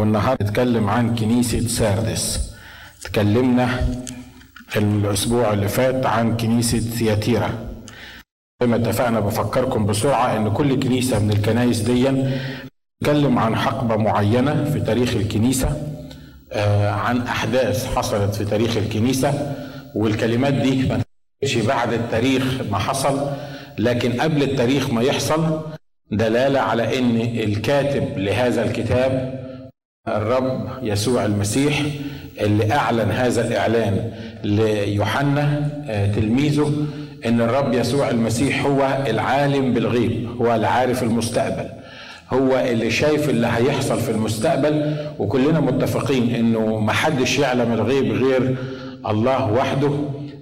والنهارده نتكلم عن كنيسة ساردس. تكلمنا الأسبوع اللي فات عن كنيسة ثياتيرا زي ما اتفقنا بفكركم بسرعة إن كل كنيسة من الكنايس دي تتكلم عن حقبة معينة في تاريخ الكنيسة آه عن أحداث حصلت في تاريخ الكنيسة والكلمات دي ما بعد التاريخ ما حصل لكن قبل التاريخ ما يحصل دلالة على إن الكاتب لهذا الكتاب الرب يسوع المسيح اللي أعلن هذا الإعلان ليوحنا تلميذه إن الرب يسوع المسيح هو العالم بالغيب هو العارف المستقبل هو اللي شايف اللي هيحصل في المستقبل وكلنا متفقين إنه محدش يعلم الغيب غير الله وحده.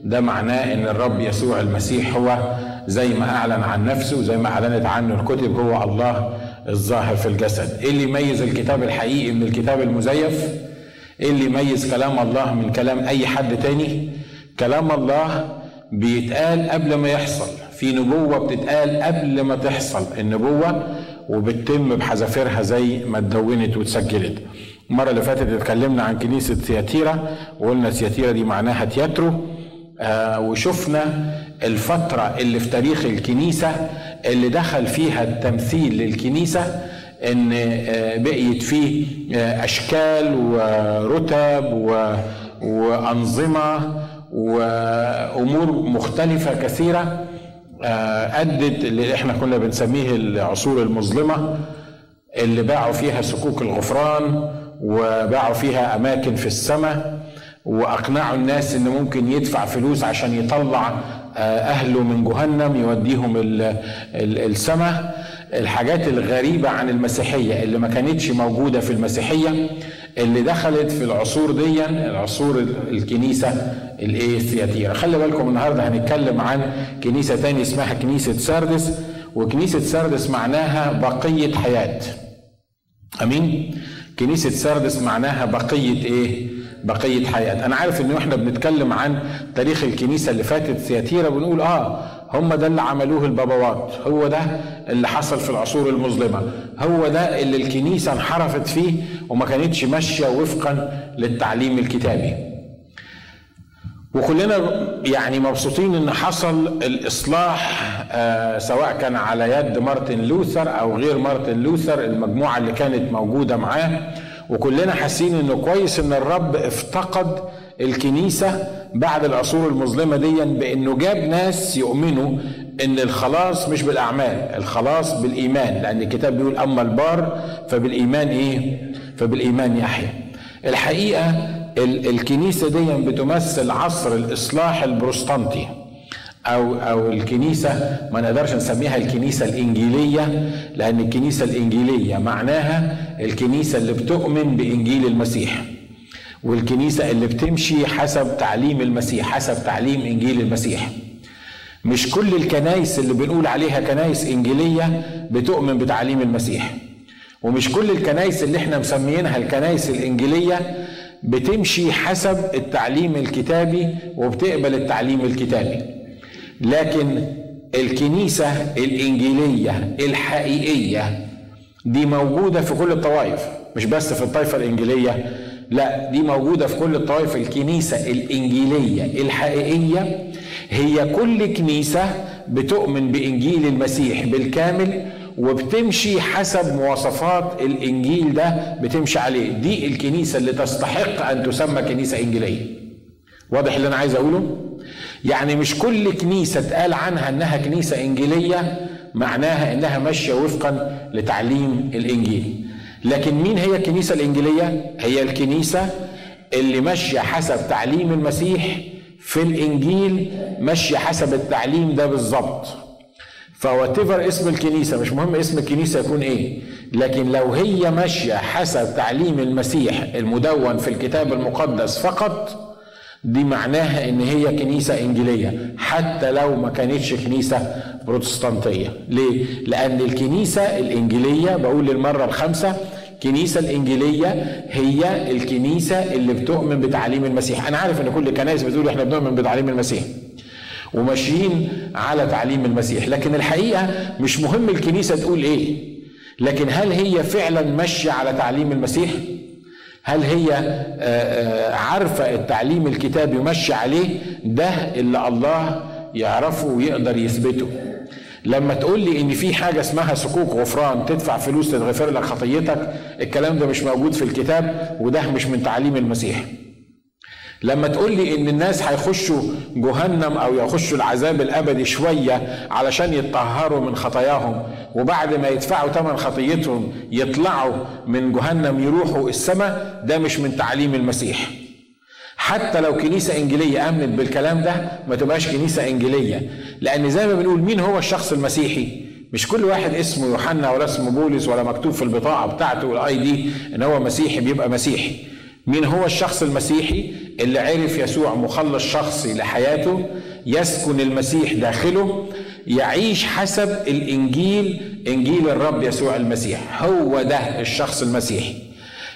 ده معناه إن الرب يسوع المسيح هو زي ما أعلن عن نفسه زي ما أعلنت عنه الكتب هو الله الظاهر في الجسد. إيه اللي يميز الكتاب الحقيقي من الكتاب المزيف؟ إيه اللي يميز كلام الله من كلام أي حد تاني؟ كلام الله بيتقال قبل ما يحصل. في نبوة بتتقال قبل ما تحصل النبوة وبتتم بحذافيرها زي ما اتدونت واتسجلت. المرة اللي فاتت اتكلمنا عن كنيسة ثياتيرا وقلنا ثياتيرا دي معناها تياترو. آه وشفنا الفترة اللي في تاريخ الكنيسة اللي دخل فيها التمثيل للكنيسة إن بقيت فيه أشكال ورتب وأنظمة وأمور مختلفة كثيرة أدت اللي إحنا كنا بنسميه العصور المظلمة اللي باعوا فيها سكوك الغفران وباعوا فيها أماكن في السماء وأقنعوا الناس إن ممكن يدفع فلوس عشان يطلع اهله من جهنم يوديهم السماء. الحاجات الغريبة عن المسيحية اللي ما كانتش موجودة في المسيحية اللي دخلت في العصور دي العصور الكنيسة الايه الثياتيرا خلي بالكم النهاردة هنتكلم عن كنيسة تاني اسمها كنيسة ساردس وكنيسة ساردس معناها بقية حياة. أمين؟ كنيسة ساردس معناها بقية إيه؟ بقية حياة. أنا عارف إن إحنا بنتكلم عن تاريخ الكنيسة اللي فاتت ثياتيرا بنقول آه هم ده اللي عملوه البابوات هو ده اللي حصل في العصور المظلمة. هو ده اللي الكنيسة انحرفت فيه وما كانتش ماشية وفقا للتعليم الكتابي. وكلنا يعني مبسوطين إن حصل الإصلاح آه سواء كان على يد مارتن لوثر أو غير مارتن لوثر المجموعة اللي كانت موجودة معاه. وكلنا حاسين إنه كويس إن الرب افتقد الكنيسة بعد العصور المظلمة دي بإنه جاب ناس يؤمنوا إن الخلاص مش بالأعمال الخلاص بالإيمان لأن الكتاب بيقول أما البار فبالإيمان إيه؟ فبالإيمان يحيى الحقيقة الكنيسة دي بتمثل عصر الإصلاح البروستانتي. أو أو الكنيسة ما نقدرش نسميها الكنيسة الإنجيلية لأن الكنيسة الإنجيلية معناها الكنيسة اللي بتؤمن بإنجيل المسيح والكنيسة اللي بتمشي حسب تعليم المسيح حسب تعليم إنجيل المسيح. مش كل الكنايس اللي بنقول عليها كنايس إنجيلية بتؤمن بتعليم المسيح ومش كل الكنايس اللي إحنا مسميينها الكنايس الإنجيلية بتمشي حسب التعليم الكتابي وبتقبل التعليم الكتابي. لكن الكنيسة الإنجيلية الحقيقية دي موجودة في كل الطوائف مش بس في الطائفة الإنجيلية لا دي موجودة في كل الطوائف الكنيسة الإنجيلية الحقيقية هي كل كنيسة بتؤمن بإنجيل المسيح بالكامل وبتمشي حسب مواصفات الإنجيل ده بتمشي عليه دي الكنيسة اللي تستحق أن تسمى كنيسة إنجيلية واضح اللي أنا عايز أقوله؟ يعني مش كل كنيسة اتقال عنها إنها كنيسة إنجيلية معناها إنها ماشية وفقا لتعليم الإنجيل. لكن مين هي الكنيسة الإنجيلية؟ هي الكنيسة اللي ماشية حسب تعليم المسيح في الإنجيل ماشية حسب التعليم ده بالظبط. فواتيفر اسم الكنيسة مش مهم اسم الكنيسة يكون إيه لكن لو هي ماشية حسب تعليم المسيح المدون في الكتاب المقدس فقط دي معناها إن هي كنيسة إنجيلية حتى لو ما كانتش كنيسة بروتستانتية. ليه؟ لأن الكنيسة الإنجيلية بقول للمرة الخامسة الكنيسة الإنجيلية هي الكنيسة اللي بتؤمن بتعليم المسيح. أنا عارف إن كل الكنائس بتقول إحنا بنؤمن بتعليم المسيح وماشيين على تعليم المسيح لكن الحقيقة مش مهم الكنيسة تقول إيه لكن هل هي فعلا ماشية على تعليم المسيح؟ هل هي عارفة التعليم الكتابي ماشي عليه؟ ده اللي الله يعرفه ويقدر يثبته. لما تقول لي إن في حاجة اسمها صكوك غفران تدفع فلوس تتغفر لك خطيتك الكلام ده مش موجود في الكتاب وده مش من تعاليم المسيح. لما تقول لي إن الناس هيخشوا جهنم أو يخشوا العذاب الأبدي شوية علشان يتطهروا من خطاياهم وبعد ما يدفعوا ثمن خطيتهم يطلعوا من جهنم يروحوا السماء ده مش من تعليم المسيح. حتى لو كنيسة إنجيلية آمنت بالكلام ده ما تبقاش كنيسة إنجيلية لأن زي ما بنقول مين هو الشخص المسيحي؟ مش كل واحد اسمه يوحنا ولا اسمه بولس ولا مكتوب في البطاقة بتاعته والاي دي إن هو مسيحي بيبقى مسيحي. مين هو الشخص المسيحي اللي عرف يسوع مخلص شخصي لحياته؟ يسكن المسيح داخله يعيش حسب الإنجيل إنجيل الرب يسوع المسيح. هو ده الشخص المسيحي.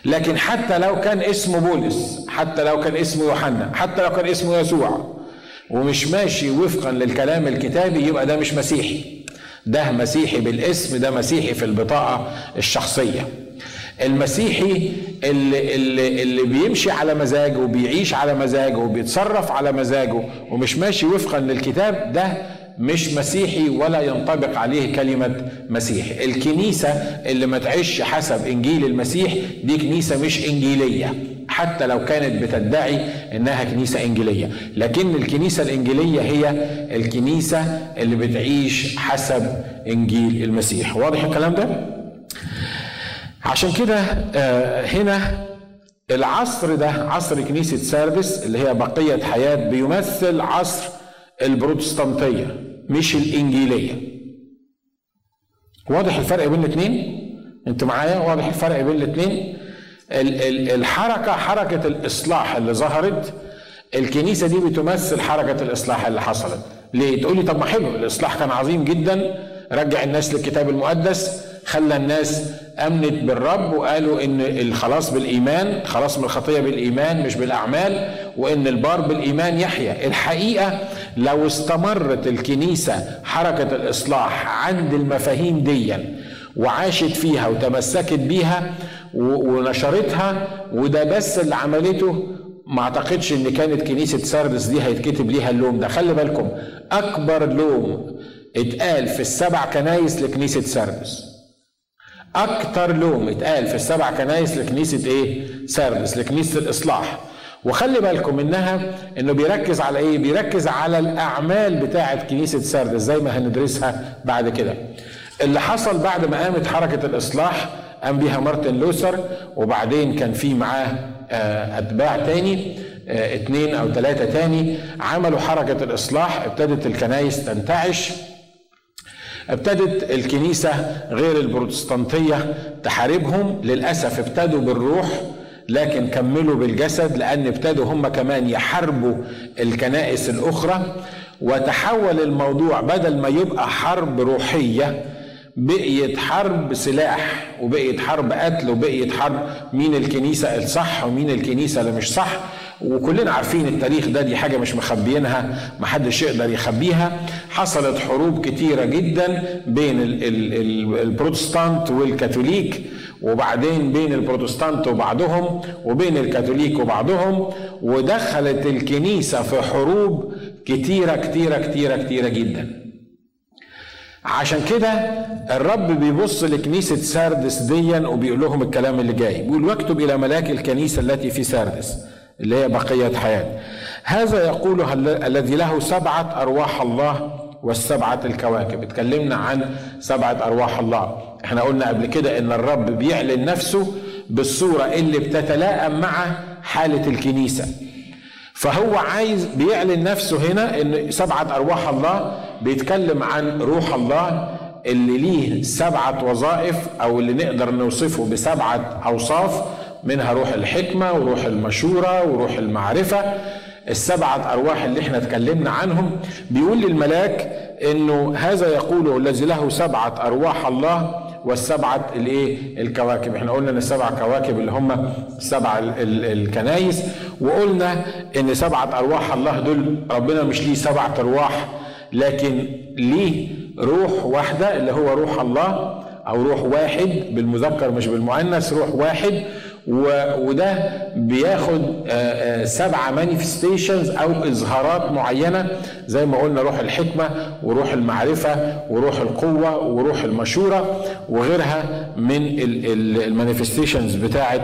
لكن حتى لو كان اسمه بولس حتى لو كان اسمه يوحنا حتى لو كان اسمه يسوع ومش ماشي وفقا للكلام الكتابي يبقى ده مش مسيحي. ده مسيحي بالاسم ده مسيحي في البطاقة الشخصية. المسيحي اللي, اللي, اللي بيمشي على مزاجه وبيعيش على مزاجه وبيتصرف على مزاجه ومش ماشي وفقا للكتاب ده مش مسيحي ولا ينطبق عليه كلمة مسيح. الكنيسة اللي ما تعيش حسب إنجيل المسيح دي كنيسة مش إنجيلية حتى لو كانت بتدعي إنها كنيسة إنجيلية. لكن الكنيسة الإنجيلية هي الكنيسة اللي بتعيش حسب إنجيل المسيح. واضح الكلام ده؟ عشان كده هنا العصر ده عصر كنيسة ساردس اللي هي بقية حياة بيمثل عصر البروتستانتية مش الإنجيلية. واضح الفرق بين الاثنين انت معايا؟ واضح الفرق بين الاثنين الحركة حركة الإصلاح اللي ظهرت الكنيسة دي بتمثل حركة الإصلاح اللي حصلت. ليه؟ تقول لي طب ما حلو الإصلاح كان عظيم جدا رجع الناس للكتاب المقدس خلى الناس أمنت بالرب وقالوا إن الخلاص بالإيمان خلاص من الخطية بالإيمان مش بالأعمال وإن البار بالإيمان يحيا. الحقيقة لو استمرت الكنيسة حركة الإصلاح عند المفاهيم ديا وعاشت فيها وتمسكت بيها ونشرتها وده بس اللي عملته ما أعتقدش إن كانت كنيسة ساردس دي هيتكتب ليها اللوم ده. خلي بالكم أكبر لوم اتقال في السبع كنايس لكنيسة ساردس. أكتر لوم اتقال في السبع كنايس لكنيسة إيه؟ ساردس لكنيسة الإصلاح. وخلي بالكم إنها إنه بيركز على إيه؟ بيركز على الأعمال بتاعة كنيسة ساردس زي ما هندرسها بعد كده. اللي حصل بعد ما قامت حركة الإصلاح قام بيها مارتن لوثر وبعدين كان في معاه أتباع تاني اتنين أو ثلاثة تاني. عملوا حركة الإصلاح ابتدت الكنايس تنتعش. ابتدت الكنيسة غير البروتستانتية تحاربهم للأسف ابتدوا بالروح لكن كملوا بالجسد لأن ابتدوا هم كمان يحاربوا الكنائس الأخرى. وتحول الموضوع بدل ما يبقى حرب روحية بقيت حرب سلاح وبقيت حرب قتل وبقيت حرب مين الكنيسة الصح ومين الكنيسة اللي مش صح. وكلنا عارفين التاريخ ده دي حاجة مش مخبيينها محدش يقدر يخبيها. حصلت حروب كتيرة جدا بين ال ال ال البروتستانت والكاثوليك وبعدين بين البروتستانت وبعضهم وبين الكاثوليك وبعضهم ودخلت الكنيسة في حروب كتيرة كتيرة كتيرة كتيرة جدا. عشان كده الرب بيبص لكنيسة ساردس ديا وبيقول لهم الكلام اللي جاي. بيقول واكتب إلى ملاك الكنيسة التي في ساردس. اللي هي بقية حياة. هذا يقوله الذي له سبعة أرواح الله والسبعة الكواكب. اتكلمنا عن سبعة أرواح الله. إحنا قلنا قبل كده إن الرب بيعلن نفسه بالصورة اللي بتتلائم مع حالة الكنيسة. فهو عايز بيعلن نفسه هنا إن سبعة أرواح الله بيتكلم عن روح الله اللي ليه سبعة وظائف أو اللي نقدر نوصفه بسبعة أوصاف منها روح الحكمة وروح المشورة وروح المعرفة. السبعة أرواح اللي إحنا اتكلمنا عنهم. بيقول للملاك إنه هذا يقول الذي له سبعة أرواح الله والسبعة الإيه؟ الكواكب. إحنا قلنا إن السبع كواكب اللي هم سبع الكنايس وقلنا إن سبعة أرواح الله دول ربنا مش ليه سبعة أرواح لكن ليه روح واحدة اللي هو روح الله أو روح واحد بالمذكر مش بالمؤنث روح واحد وده بياخد آه، آه، سبعة manifestations أو إظهارات معينة. زي ما قلنا روح الحكمة وروح المعرفة وروح القوة وروح المشورة وغيرها من المانيفستيشنز بتاعت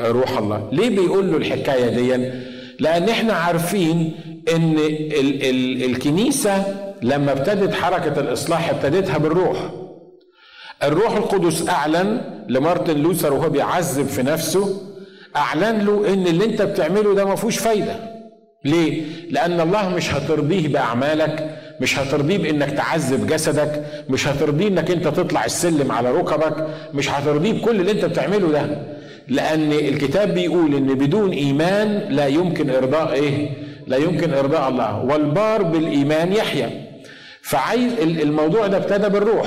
روح الله. ليه بيقول له الحكاية دي؟ لأن إحنا عارفين إن ال ال الكنيسة لما ابتدت حركة الإصلاح ابتدتها بالروح. الروح القدس أعلن لمارتن لوثر وهو بيعذب في نفسه أعلن له إن اللي أنت بتعمله ده ما فيهوش فايدة. ليه؟ لأن الله مش هترضيه بأعمالك مش هترضيه بإنك تعذب جسدك مش هترضيه إنك أنت تطلع السلم على ركبك مش هترضيه بكل اللي أنت بتعمله ده. لأن الكتاب بيقول إن بدون إيمان لا يمكن إرضاء إيه؟ لا يمكن إرضاء الله. والبار بالإيمان يحيى. فعايز الموضوع ده ابتدى بالروح.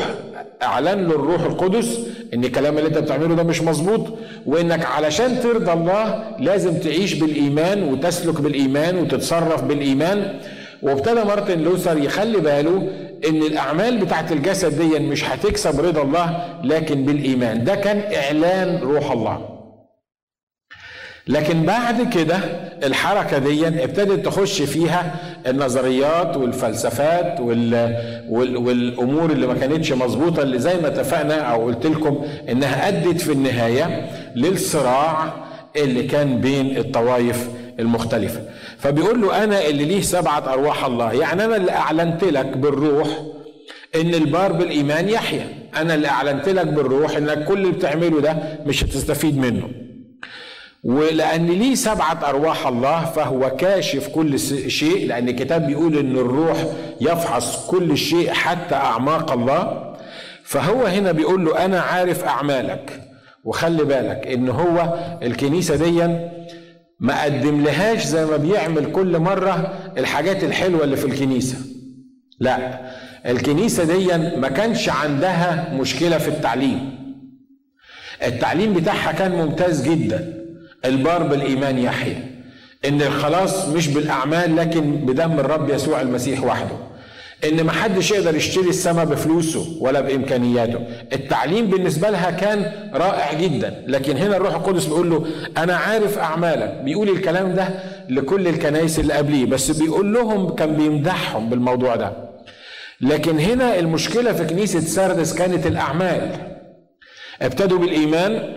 اعلن له الروح القدس ان الكلام اللي انت بتعمله ده مش مظبوط وانك علشان ترضى الله لازم تعيش بالإيمان وتسلك بالإيمان وتتصرف بالإيمان. وابتدى مارتن لوثر يخلي باله ان الاعمال بتاعت الجسد دي مش هتكسب رضا الله لكن بالإيمان. ده كان إعلان روح الله. لكن بعد كده الحركة دي ابتدت تخش فيها النظريات والفلسفات وال... وال... والأمور اللي ما كانتش مظبوطة اللي زي ما اتفقنا أو قلت لكم إنها أدت في النهاية للصراع اللي كان بين الطوائف المختلفة. فبيقول له أنا اللي ليه سبعة أرواح الله يعني أنا اللي أعلنت لك بالروح إن البار بالإيمان يحيى أنا اللي أعلنت لك بالروح إنك كل اللي بتعمله ده مش هتستفيد منه. ولأن ليه سبعة أرواح الله فهو كاشف كل شيء لأن الكتاب بيقول إن الروح يفحص كل شيء حتى أعماق الله. فهو هنا بيقول له أنا عارف أعمالك. وخلي بالك إن هو الكنيسة دي ما قدم لهاش زي ما بيعمل كل مرة الحاجات الحلوة اللي في الكنيسة. لا الكنيسة دي ما كانش عندها مشكلة في التعليم. التعليم بتاعها كان ممتاز جدا. البار بالإيمان يحيى. إن الخلاص مش بالأعمال لكن بدم الرب يسوع المسيح وحده. إن ما حدش يقدر يشتري السماء بفلوسه ولا بإمكانياته. التعليم بالنسبة لها كان رائع جدا. لكن هنا الروح القدس بيقول له أنا عارف أعمالك. بيقول الكلام ده لكل الكنائس اللي قبليه. بس بيقول لهم كان بيمدحهم بالموضوع ده. لكن هنا المشكلة في كنيسة سردس كانت الأعمال. ابتدوا بالإيمان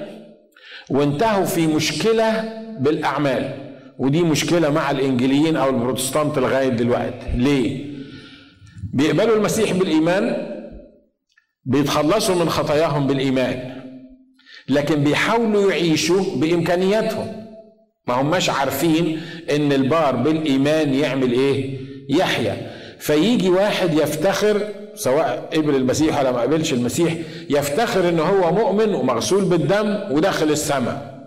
وانتهوا في مشكلة بالأعمال ودي مشكلة مع الإنجيليين أو البروتستانت لغاية دلوقتي ليه؟ بيقبلوا المسيح بالإيمان بيتخلصوا من خطاياهم بالإيمان لكن بيحاولوا يعيشوا بإمكانياتهم ما هماش عارفين إن البار بالإيمان يعمل إيه؟ يحيى فيجي واحد يفتخر سواء قبل المسيح ولا ما قبلش المسيح يفتخر إن هو مؤمن ومغسول بالدم وداخل السماء.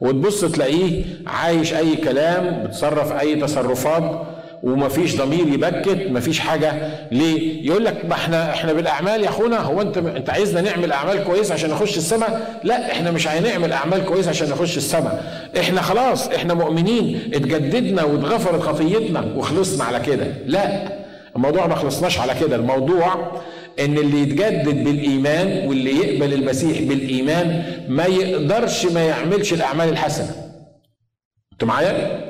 وتبص تلاقيه عايش أي كلام بتصرف أي تصرفات ومفيش ضمير يبكت مفيش حاجة. ليه؟ يقول لك ما إحنا إحنا بالأعمال يا أخونا هو أنت أنت عايزنا نعمل أعمال كويسة عشان نخش السماء؟ لا إحنا مش هنعمل أعمال كويسة عشان نخش السماء. إحنا خلاص إحنا مؤمنين اتجددنا واتغفرت خطيتنا وخلصنا على كده. لا. الموضوع ما خلصناش على كده. الموضوع إن اللي يتجدد بالإيمان واللي يقبل المسيح بالإيمان ما يقدرش ما يعملش الأعمال الحسنة. أنتوا معايا؟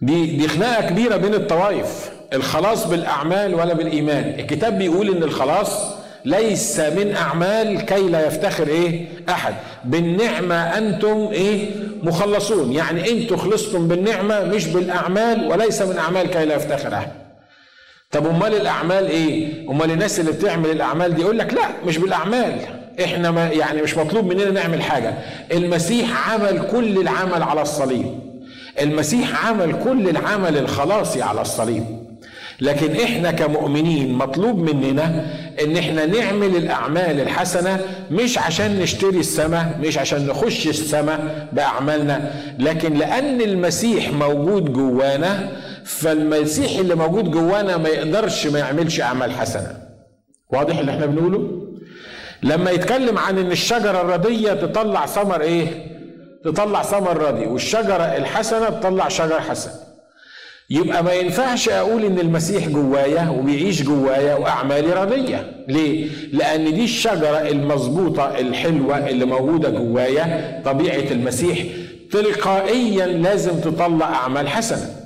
دي دي خناقة كبيرة بين الطوائف الخلاص بالأعمال ولا بالإيمان. الكتاب بيقول إن الخلاص ليس من أعمال كي لا يفتخر إيه؟ أحد. بالنعمة أنتم إيه؟ مخلصون. يعني أنتم خلصتم بالنعمة مش بالأعمال وليس من أعمال كي لا يفتخر أحد. طب امال الاعمال إيه؟ امال الناس اللي بتعمل الاعمال دي يقول لك لا مش بالاعمال. إحنا ما يعني مش مطلوب مننا نعمل حاجة. المسيح عمل كل العمل على الصليب. المسيح عمل كل العمل الخلاصي على الصليب. لكن إحنا كمؤمنين مطلوب مننا ان إحنا نعمل الاعمال الحسنة مش عشان نشتري السماء مش عشان نخش السماء بأعمالنا لكن لأن المسيح موجود جوانا فالمسيح اللي موجود جوانا ما يقدرش ما يعملش أعمال حسنة. واضح اللي إحنا بنقوله؟ لما يتكلم عن إن الشجرة الرديه تطلع ثمر إيه؟ تطلع ثمر ردي والشجرة الحسنة تطلع شجر حسن. يبقى ما ينفعش أقول إن المسيح جوايا وبيعيش جوايا وأعمالي رديه ليه؟ لأن دي الشجرة المظبوطة الحلوة اللي موجودة جوايا طبيعة المسيح تلقائيا لازم تطلع أعمال حسنة.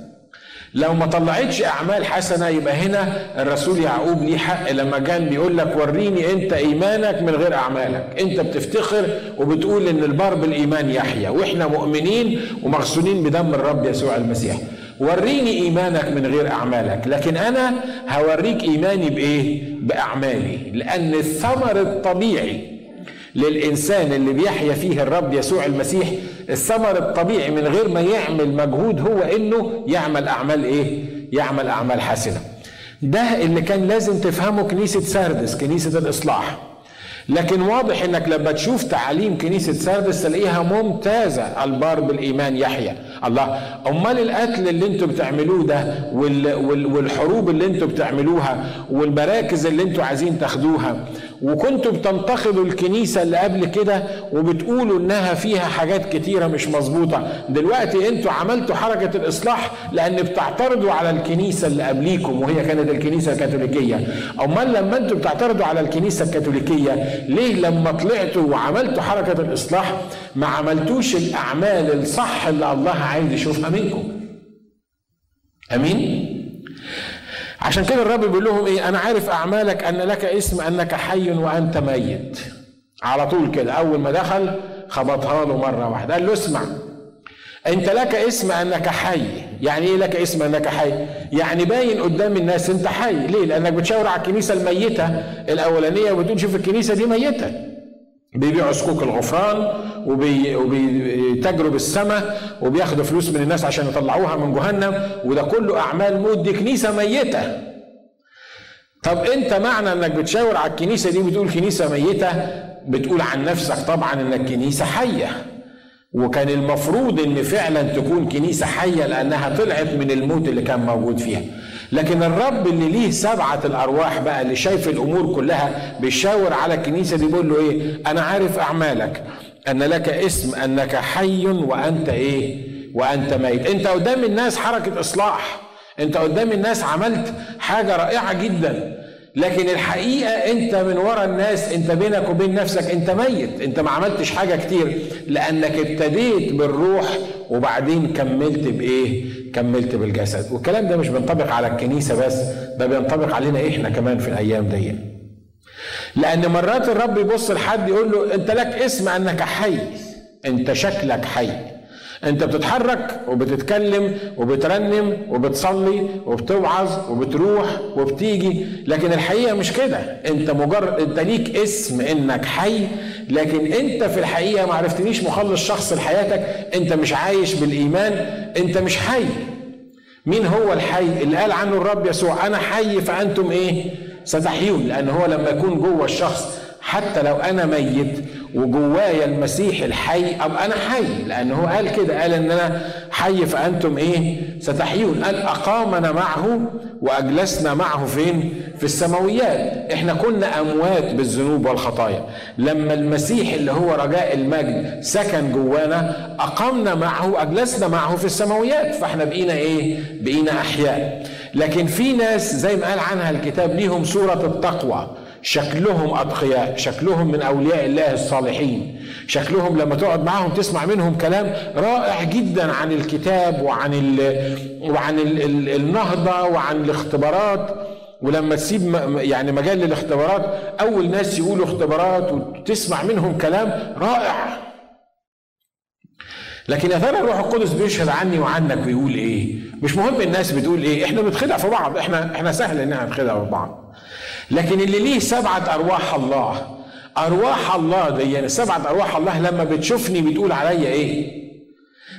لو ما طلعتش أعمال حسنة يبقى هنا الرسول يعقوب ليه حق لما كان بيقول لك وريني أنت إيمانك من غير أعمالك. أنت بتفتخر وبتقول إن البار بالإيمان يحيى وإحنا مؤمنين ومغسولين بدم الرب يسوع المسيح. وريني إيمانك من غير أعمالك. لكن أنا هوريك إيماني بإيه؟ بأعمالي. لأن الثمر الطبيعي للإنسان اللي بيحيا فيه الرب يسوع المسيح الثمر الطبيعي من غير ما يعمل مجهود هو إنه يعمل أعمال إيه؟ يعمل أعمال حسنه ده اللي كان لازم تفهمه كنيسة ساردس كنيسة الإصلاح. لكن واضح إنك لما تشوف تعاليم كنيسة ساردس تلاقيها ممتازة. البار بالإيمان يحيى الله أمال القتل اللي أنتوا بتعملوه ده والحروب اللي أنتوا بتعملوها والمراكز اللي أنتوا عايزين تاخدوها وكنتوا بتنتقدوا الكنيسة اللي قبل كده وبتقولوا إنها فيها حاجات كتيرة مش مظبوطة. دلوقتي أنتوا عملتوا حركة الإصلاح لأن بتعترضوا على الكنيسة اللي قبليكم وهي كانت الكنيسة الكاثوليكية. أمال لما أنتوا بتعترضوا على الكنيسة الكاثوليكية ليه لما طلعتوا وعملتوا حركة الإصلاح ما عملتوش الأعمال الصح اللي الله عايز يشوفها منكم؟ أمين؟ عشان كده الرب بيقول لهم إيه؟ أنا عارف أعمالك أن لك اسم أنك حي وأنت ميت. على طول كده. أول ما دخل خبطها له مرة واحدة. قال له اسمع. أنت لك اسم أنك حي. يعني إيه لك اسم أنك حي؟ يعني باين قدام الناس أنت حي. ليه؟ لأنك بتشاور على الكنيسة الميتة الأولانية وبتقول شوف الكنيسة دي ميتة. بيبيعوا صكوك الغفران وبي... وبيتاجروا بالسماء وبياخدوا فلوس من الناس عشان يطلعوها من جهنم وده كله أعمال موت دي كنيسة ميتة. طب أنت معنى إنك بتشاور على الكنيسة دي بتقول كنيسة ميتة؟ بتقول عن نفسك طبعا إنك كنيسة حية. وكان المفروض إن فعلا تكون كنيسة حية لأنها طلعت من الموت اللي كان موجود فيها. لكن الرب اللي ليه سبعة الأرواح بقى اللي شايف الأمور كلها بيشاور على الكنيسة دي بيقول له إيه؟ أنا عارف أعمالك. أن لك اسم أنك حي وأنت إيه؟ وأنت ميت. أنت قدام الناس حركة إصلاح. أنت قدام الناس عملت حاجة رائعة جدا. لكن الحقيقة أنت من ورا الناس أنت بينك وبين نفسك أنت ميت. أنت ما عملتش حاجة كتير لأنك ابتديت بالروح وبعدين كملت بإيه؟ كملت بالجسد. والكلام ده مش بينطبق على الكنيسة بس ده بينطبق علينا إحنا كمان في الأيام دي. لأن مرات الرب يبص لحد يقول له أنت لك اسم أنك حي. أنت شكلك حي. انت بتتحرك وبتتكلم وبترنم وبتصلي وبتوعظ وبتروح وبتيجي. لكن الحقيقة مش كده. انت مجرد انت ليك اسم انك حي لكن انت في الحقيقة ما عرفتنيش مخلص شخص لحياتك. انت مش عايش بالإيمان انت مش حي. مين هو الحي؟ اللي قال عنه الرب يسوع أنا حي فأنتم إيه؟ ستحيون. لأن هو لما يكون جوه الشخص. حتى لو أنا ميت وجوايا المسيح الحي. ابقى أنا حي؟ لأن هو قال كده قال إن أنا حي فأنتم إيه؟ ستحيون. قال أقامنا معه وأجلسنا معه فين؟ في السماويات. إحنا كنا أموات بالذنوب والخطايا. لما المسيح اللي هو رجاء المجد سكن جوانا اقامنا معه وأجلسنا معه في السماويات. فإحنا بقينا إيه؟ بقينا أحياء. لكن في ناس زي ما قال عنها الكتاب ليهم صورة التقوى. شكلهم أتقياء شكلهم من أولياء الله الصالحين شكلهم لما تقعد معاهم تسمع منهم كلام رائع جدا عن الكتاب وعن ال وعن ال ال النهضة وعن الاختبارات ولما تسيب يعني مجال للاختبارات أول ناس يقولوا اختبارات وتسمع منهم كلام رائع لكن يا ترى الروح القدس بيشهد عني وعنك ويقول إيه؟ مش مهم الناس بتقول إيه؟ إحنا بنتخدع في بعض، إحنا إحنا سهل ان إحنا نتخدع في بعض. لكن اللي ليه سبعة أرواح الله أرواح الله دي يعني سبعة أرواح الله لما بتشوفني بتقول عليا إيه؟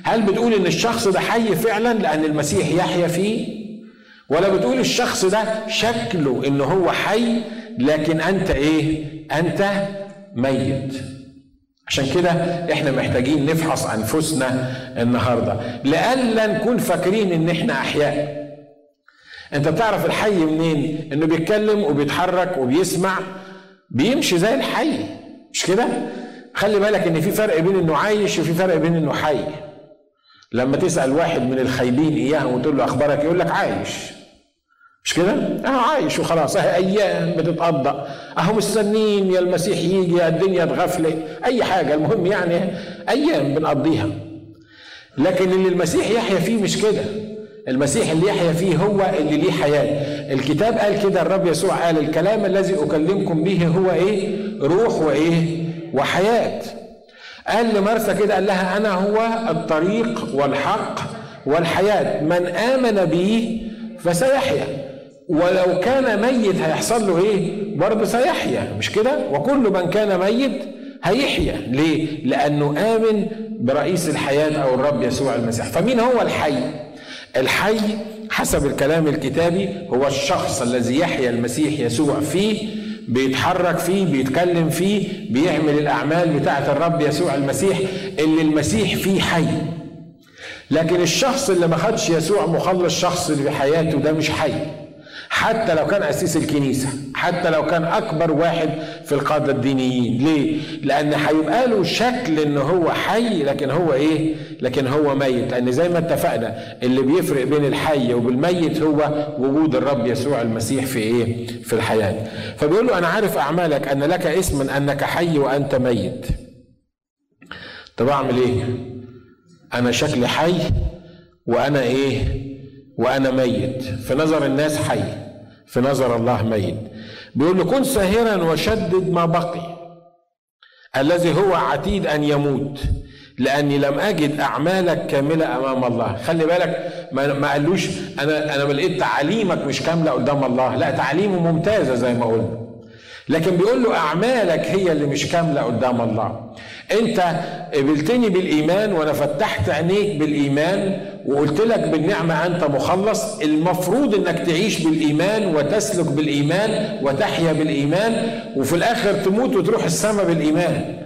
هل بتقول إن الشخص ده حي فعلا لأن المسيح يحيا فيه؟ ولا بتقول الشخص ده شكله إن هو حي لكن أنت إيه؟ أنت ميت. عشان كده إحنا محتاجين نفحص أنفسنا النهارده لئلا نكون فاكرين إن إحنا أحياء انت بتعرف الحي منين؟ انه بيتكلم وبيتحرك وبيسمع. بيمشي زي الحي. مش كده؟ خلي بالك ان في فرق بين انه عايش وفي فرق بين انه حي. لما تسأل واحد من الخايبين اياهم وتقول له أخبارك يقول لك عايش. مش كده؟ أهو عايش وخلاص. اهي أيام بتتقضى. أهو مستنين يا المسيح يجي يا الدنيا تغفل أي حاجة. المهم يعني أيام بنقضيها. لكن اللي المسيح يحيا فيه مش كده. المسيح اللي يحيا فيه هو اللي ليه حياة. الكتاب قال كده الرب يسوع قال الكلام الذي أكلمكم به هو إيه؟ روح وإيه؟ وحياة. قال لمرثا كده قال لها أنا هو الطريق والحق والحياة. من آمن بي فسيحيا. ولو كان ميت هيحصل له إيه؟ برضه سيحيا. مش كده؟ وكل من كان ميت هيحيا. ليه؟ لأنه آمن برئيس الحياة أو الرب يسوع المسيح. فمين هو الحي؟ الحي حسب الكلام الكتابي هو الشخص الذي يحيا المسيح يسوع فيه بيتحرك فيه بيتكلم فيه بيعمل الأعمال بتاعة الرب يسوع المسيح اللي المسيح فيه حي. لكن الشخص اللي ما خدش يسوع مخلص شخص في حياته ده مش حي. حتى لو كان أسيس الكنيسة حتى لو كان أكبر واحد في القادة الدينيين ليه؟ لأن هيبقى له شكل إن هو حي لكن هو إيه؟ لكن هو ميت لأن زي ما اتفقنا اللي بيفرق بين الحي وبالميت هو وجود الرب يسوع المسيح في إيه؟ في الحياة فبيقول له أنا عارف أعمالك أن لك اسم أنك حي وأنت ميت طب أعمل إيه؟ أنا شكلي حي وأنا إيه؟ وأنا ميت. في نظر الناس حي في نظر الله ميت. بيقول له كن ساهرا وشدد ما بقي. الذي هو عتيد أن يموت. لأني لم أجد أعمالك كاملة أمام الله. خلي بالك ما قالوش أنا أنا لقيت تعاليمك مش كاملة قدام الله. لا تعليمه ممتازة زي ما قلنا. لكن بيقول له أعمالك هي اللي مش كاملة قدام الله. أنت قبلتني بالإيمان وأنا فتحت عينيك بالإيمان. وقلت لك بالنعمة أنت مخلص المفروض إنك تعيش بالإيمان وتسلك بالإيمان وتحيا بالإيمان وفي الآخر تموت وتروح السماء بالإيمان.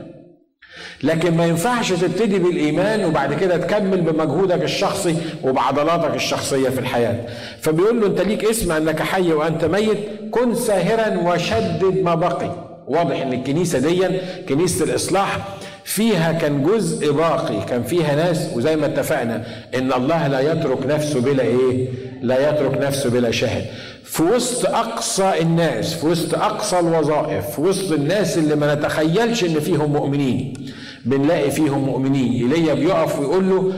لكن ما ينفعش تبتدي بالإيمان وبعد كده تكمل بمجهودك الشخصي وبعضلاتك الشخصية في الحياة. فبيقول له أنت ليك اسم أنك حي وأنت ميت كن ساهرا وشدد ما بقي. واضح إن الكنيسة دي كنيسة الإصلاح فيها كان جزء باقي كان فيها ناس وزي ما اتفقنا إن الله لا يترك نفسه بلا إيه؟ لا يترك نفسه بلا شاهد. في وسط أقصى الناس في وسط أقصى الوظائف في وسط الناس اللي ما نتخيلش إن فيهم مؤمنين. بنلاقي فيهم مؤمنين. ايليا بيقف ويقول له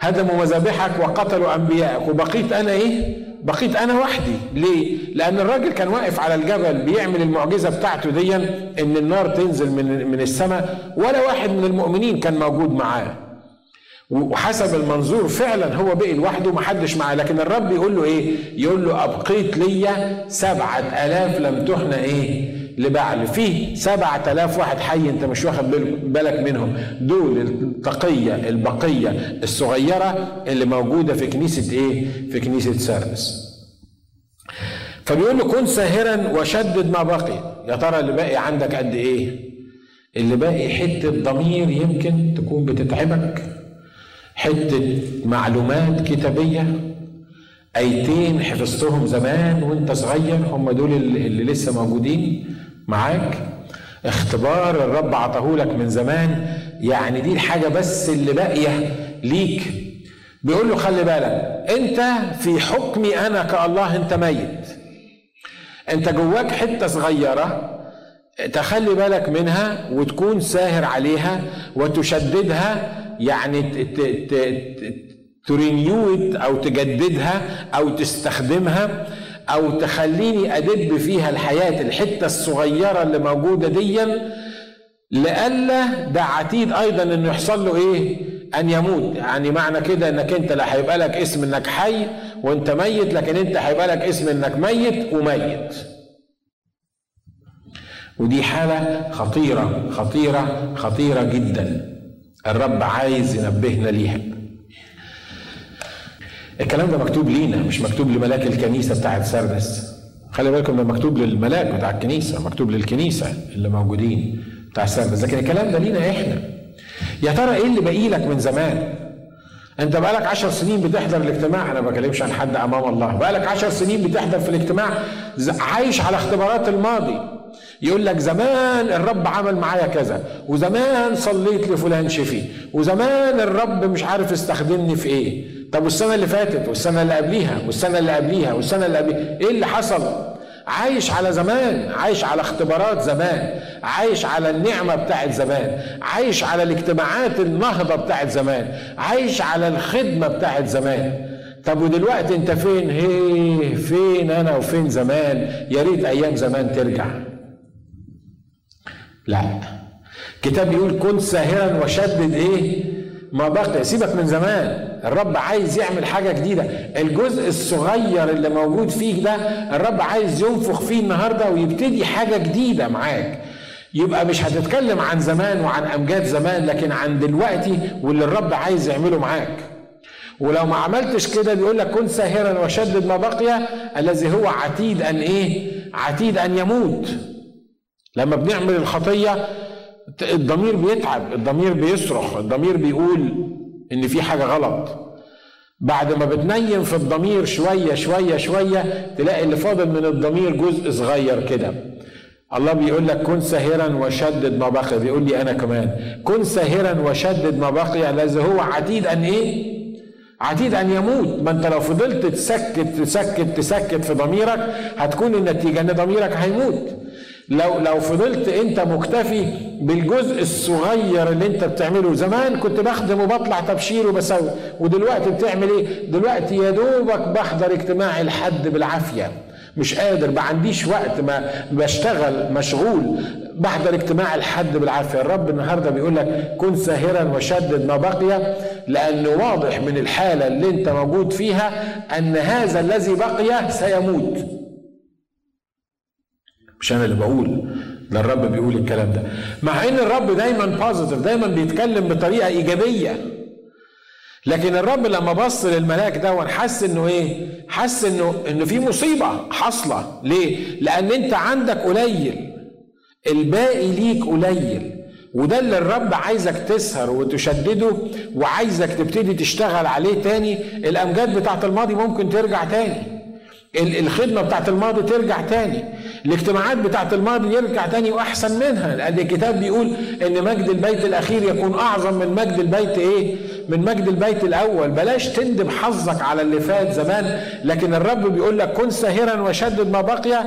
هدموا مذابحك وقتلوا أنبيائك. وبقيت أنا إيه؟ بقيت أنا وحدي. ليه؟ لأن الراجل كان واقف على الجبل بيعمل المعجزة بتاعته دي إن النار تنزل من من السماء ولا واحد من المؤمنين كان موجود معاه. وحسب المنظور فعلا هو بقي لوحده محدش معاه. لكن الرب يقول له إيه؟ يقول له أبقيت ليا سبعة آلاف لم تحنى إيه؟ لبعل. فيه سبعة آلاف واحد حي انت مش واخد بالك منهم. دول التقية البقية الصغيرة اللي موجودة في كنيسة إيه؟ في كنيسة سردس فبيقول له كن ساهرا وشدد ما بقي. يا ترى اللي باقي عندك قد إيه؟ اللي باقي حتة ضمير يمكن تكون بتتعبك. حتة معلومات كتابية. أيتين حفظتهم زمان وانت صغير. هم دول اللي لسه موجودين. معاك. اختبار الرب عطاه لك من زمان. يعني دي الحاجة بس اللي باقية ليك. بيقول له خلي بالك انت في حكمي أنا كالله انت ميت. انت جواك حتة صغيرة تخلي بالك منها وتكون ساهر عليها وتشددها يعني ترينيوت أو تجددها أو تستخدمها. أو تخليني أدب فيها الحياة الحتة الصغيرة اللي موجودة ديا لئلا ده عتيد أيضا إنه يحصل له إيه؟ أن يموت. يعني معنى كده إنك أنت لا هيبقى لك اسم إنك حي وأنت ميت لكن أنت هيبقى لك اسم إنك ميت وميت. ودي حالة خطيرة خطيرة خطيرة جدا. الرب عايز ينبهنا ليها. الكلام ده مكتوب لينا مش مكتوب لملاك الكنيسة بتاعت سردس خلي بالكم ده مكتوب للملاك بتاع الكنيسة مكتوب للكنيسة اللي موجودين بتاع سردس لكن الكلام ده لينا إحنا. يا ترى إيه اللي باقي لك من زمان؟ انت بقالك عشر سنين بتحضر الاجتماع. أنا ما بكلمش عن حد امام الله. بقالك عشر سنين بتحضر في الاجتماع عايش على اختبارات الماضي. يقول لك زمان الرب عمل معايا كذا وزمان صليت لفلان شفي وزمان الرب مش عارف استخدمني في إيه. طب والسنة اللي فاتت والسنة اللي قبليها والسنة اللي قبليها والسنة اللي قبليها إيه اللي حصل؟ عايش على زمان عايش على اختبارات زمان عايش على النعمة بتاعت زمان عايش على الاجتماعات النهضة بتاعت زمان عايش على الخدمة بتاعت زمان. طب ودلوقتي انت فين؟ هي فين أنا وفين زمان؟ يا ريت أيام زمان ترجع. لا. كتاب يقول كن ساهرا وشدد إيه؟ ما بقي. سيبك من زمان. الرب عايز يعمل حاجة جديدة. الجزء الصغير اللي موجود فيك ده الرب عايز ينفخ فيه النهارده ويبتدي حاجة جديدة معاك. يبقى مش هتتكلم عن زمان وعن أمجاد زمان لكن عن دلوقتي واللي الرب عايز يعمله معاك. ولو ما عملتش كده بيقول لك كن ساهرا وشدد ما بقي الذي هو عتيد أن إيه؟ عتيد أن يموت. لما بنعمل الخطية الضمير بيتعب الضمير بيصرخ الضمير بيقول إن في حاجة غلط. بعد ما بتنيم في الضمير شوية شوية شوية تلاقي اللي فاضل من الضمير جزء صغير كده. الله بيقول لك كن ساهرا وشدد ما بقي. بيقول لي أنا كمان كن ساهرا وشدد ما بقي. الذي هو عتيد ان إيه؟ عتيد ان يموت. ما أنت لو فضلت تسكت تسكت تسكت في ضميرك هتكون النتيجة إن ضميرك هيموت. لو لو فضلت انت مكتفي بالجزء الصغير اللي انت بتعمله. زمان كنت بخدم وبطلع تبشير وبسوي. ودلوقتي بتعمل إيه؟ دلوقتي يا دوبك بحضر اجتماع الحد بالعافية. مش قادر ما عنديش وقت ما بشتغل مشغول. بحضر اجتماع الحد بالعافية. الرب النهارده بيقول لك كن ساهرا وشدد ما بقي لأنه واضح من الحالة اللي انت موجود فيها أن هذا الذي بقي سيموت. مش أنا اللي بقول ده الرب بيقول الكلام ده. مع إن الرب دايما بوزيتيف دايما بيتكلم بطريقة إيجابية. لكن الرب لما بص للملاك ده حس إنه إيه؟ حس إنه إنه في مصيبة حاصلة. ليه؟ لأن أنت عندك قليل. الباقي ليك قليل. وده اللي الرب عايزك تسهر وتشدده وعايزك تبتدي تشتغل عليه تاني. الأمجاد بتاعت الماضي ممكن ترجع تاني. الخدمة بتاعت الماضي ترجع تاني. الاجتماعات بتاعت الماضي يرجع تاني وأحسن منها. لأن الكتاب بيقول إن مجد البيت الأخير يكون أعظم من مجد البيت إيه؟ من مجد البيت الأول. بلاش تندب حظك على اللي فات زمان. لكن الرب بيقول لك كن ساهرا وشدد ما بقي.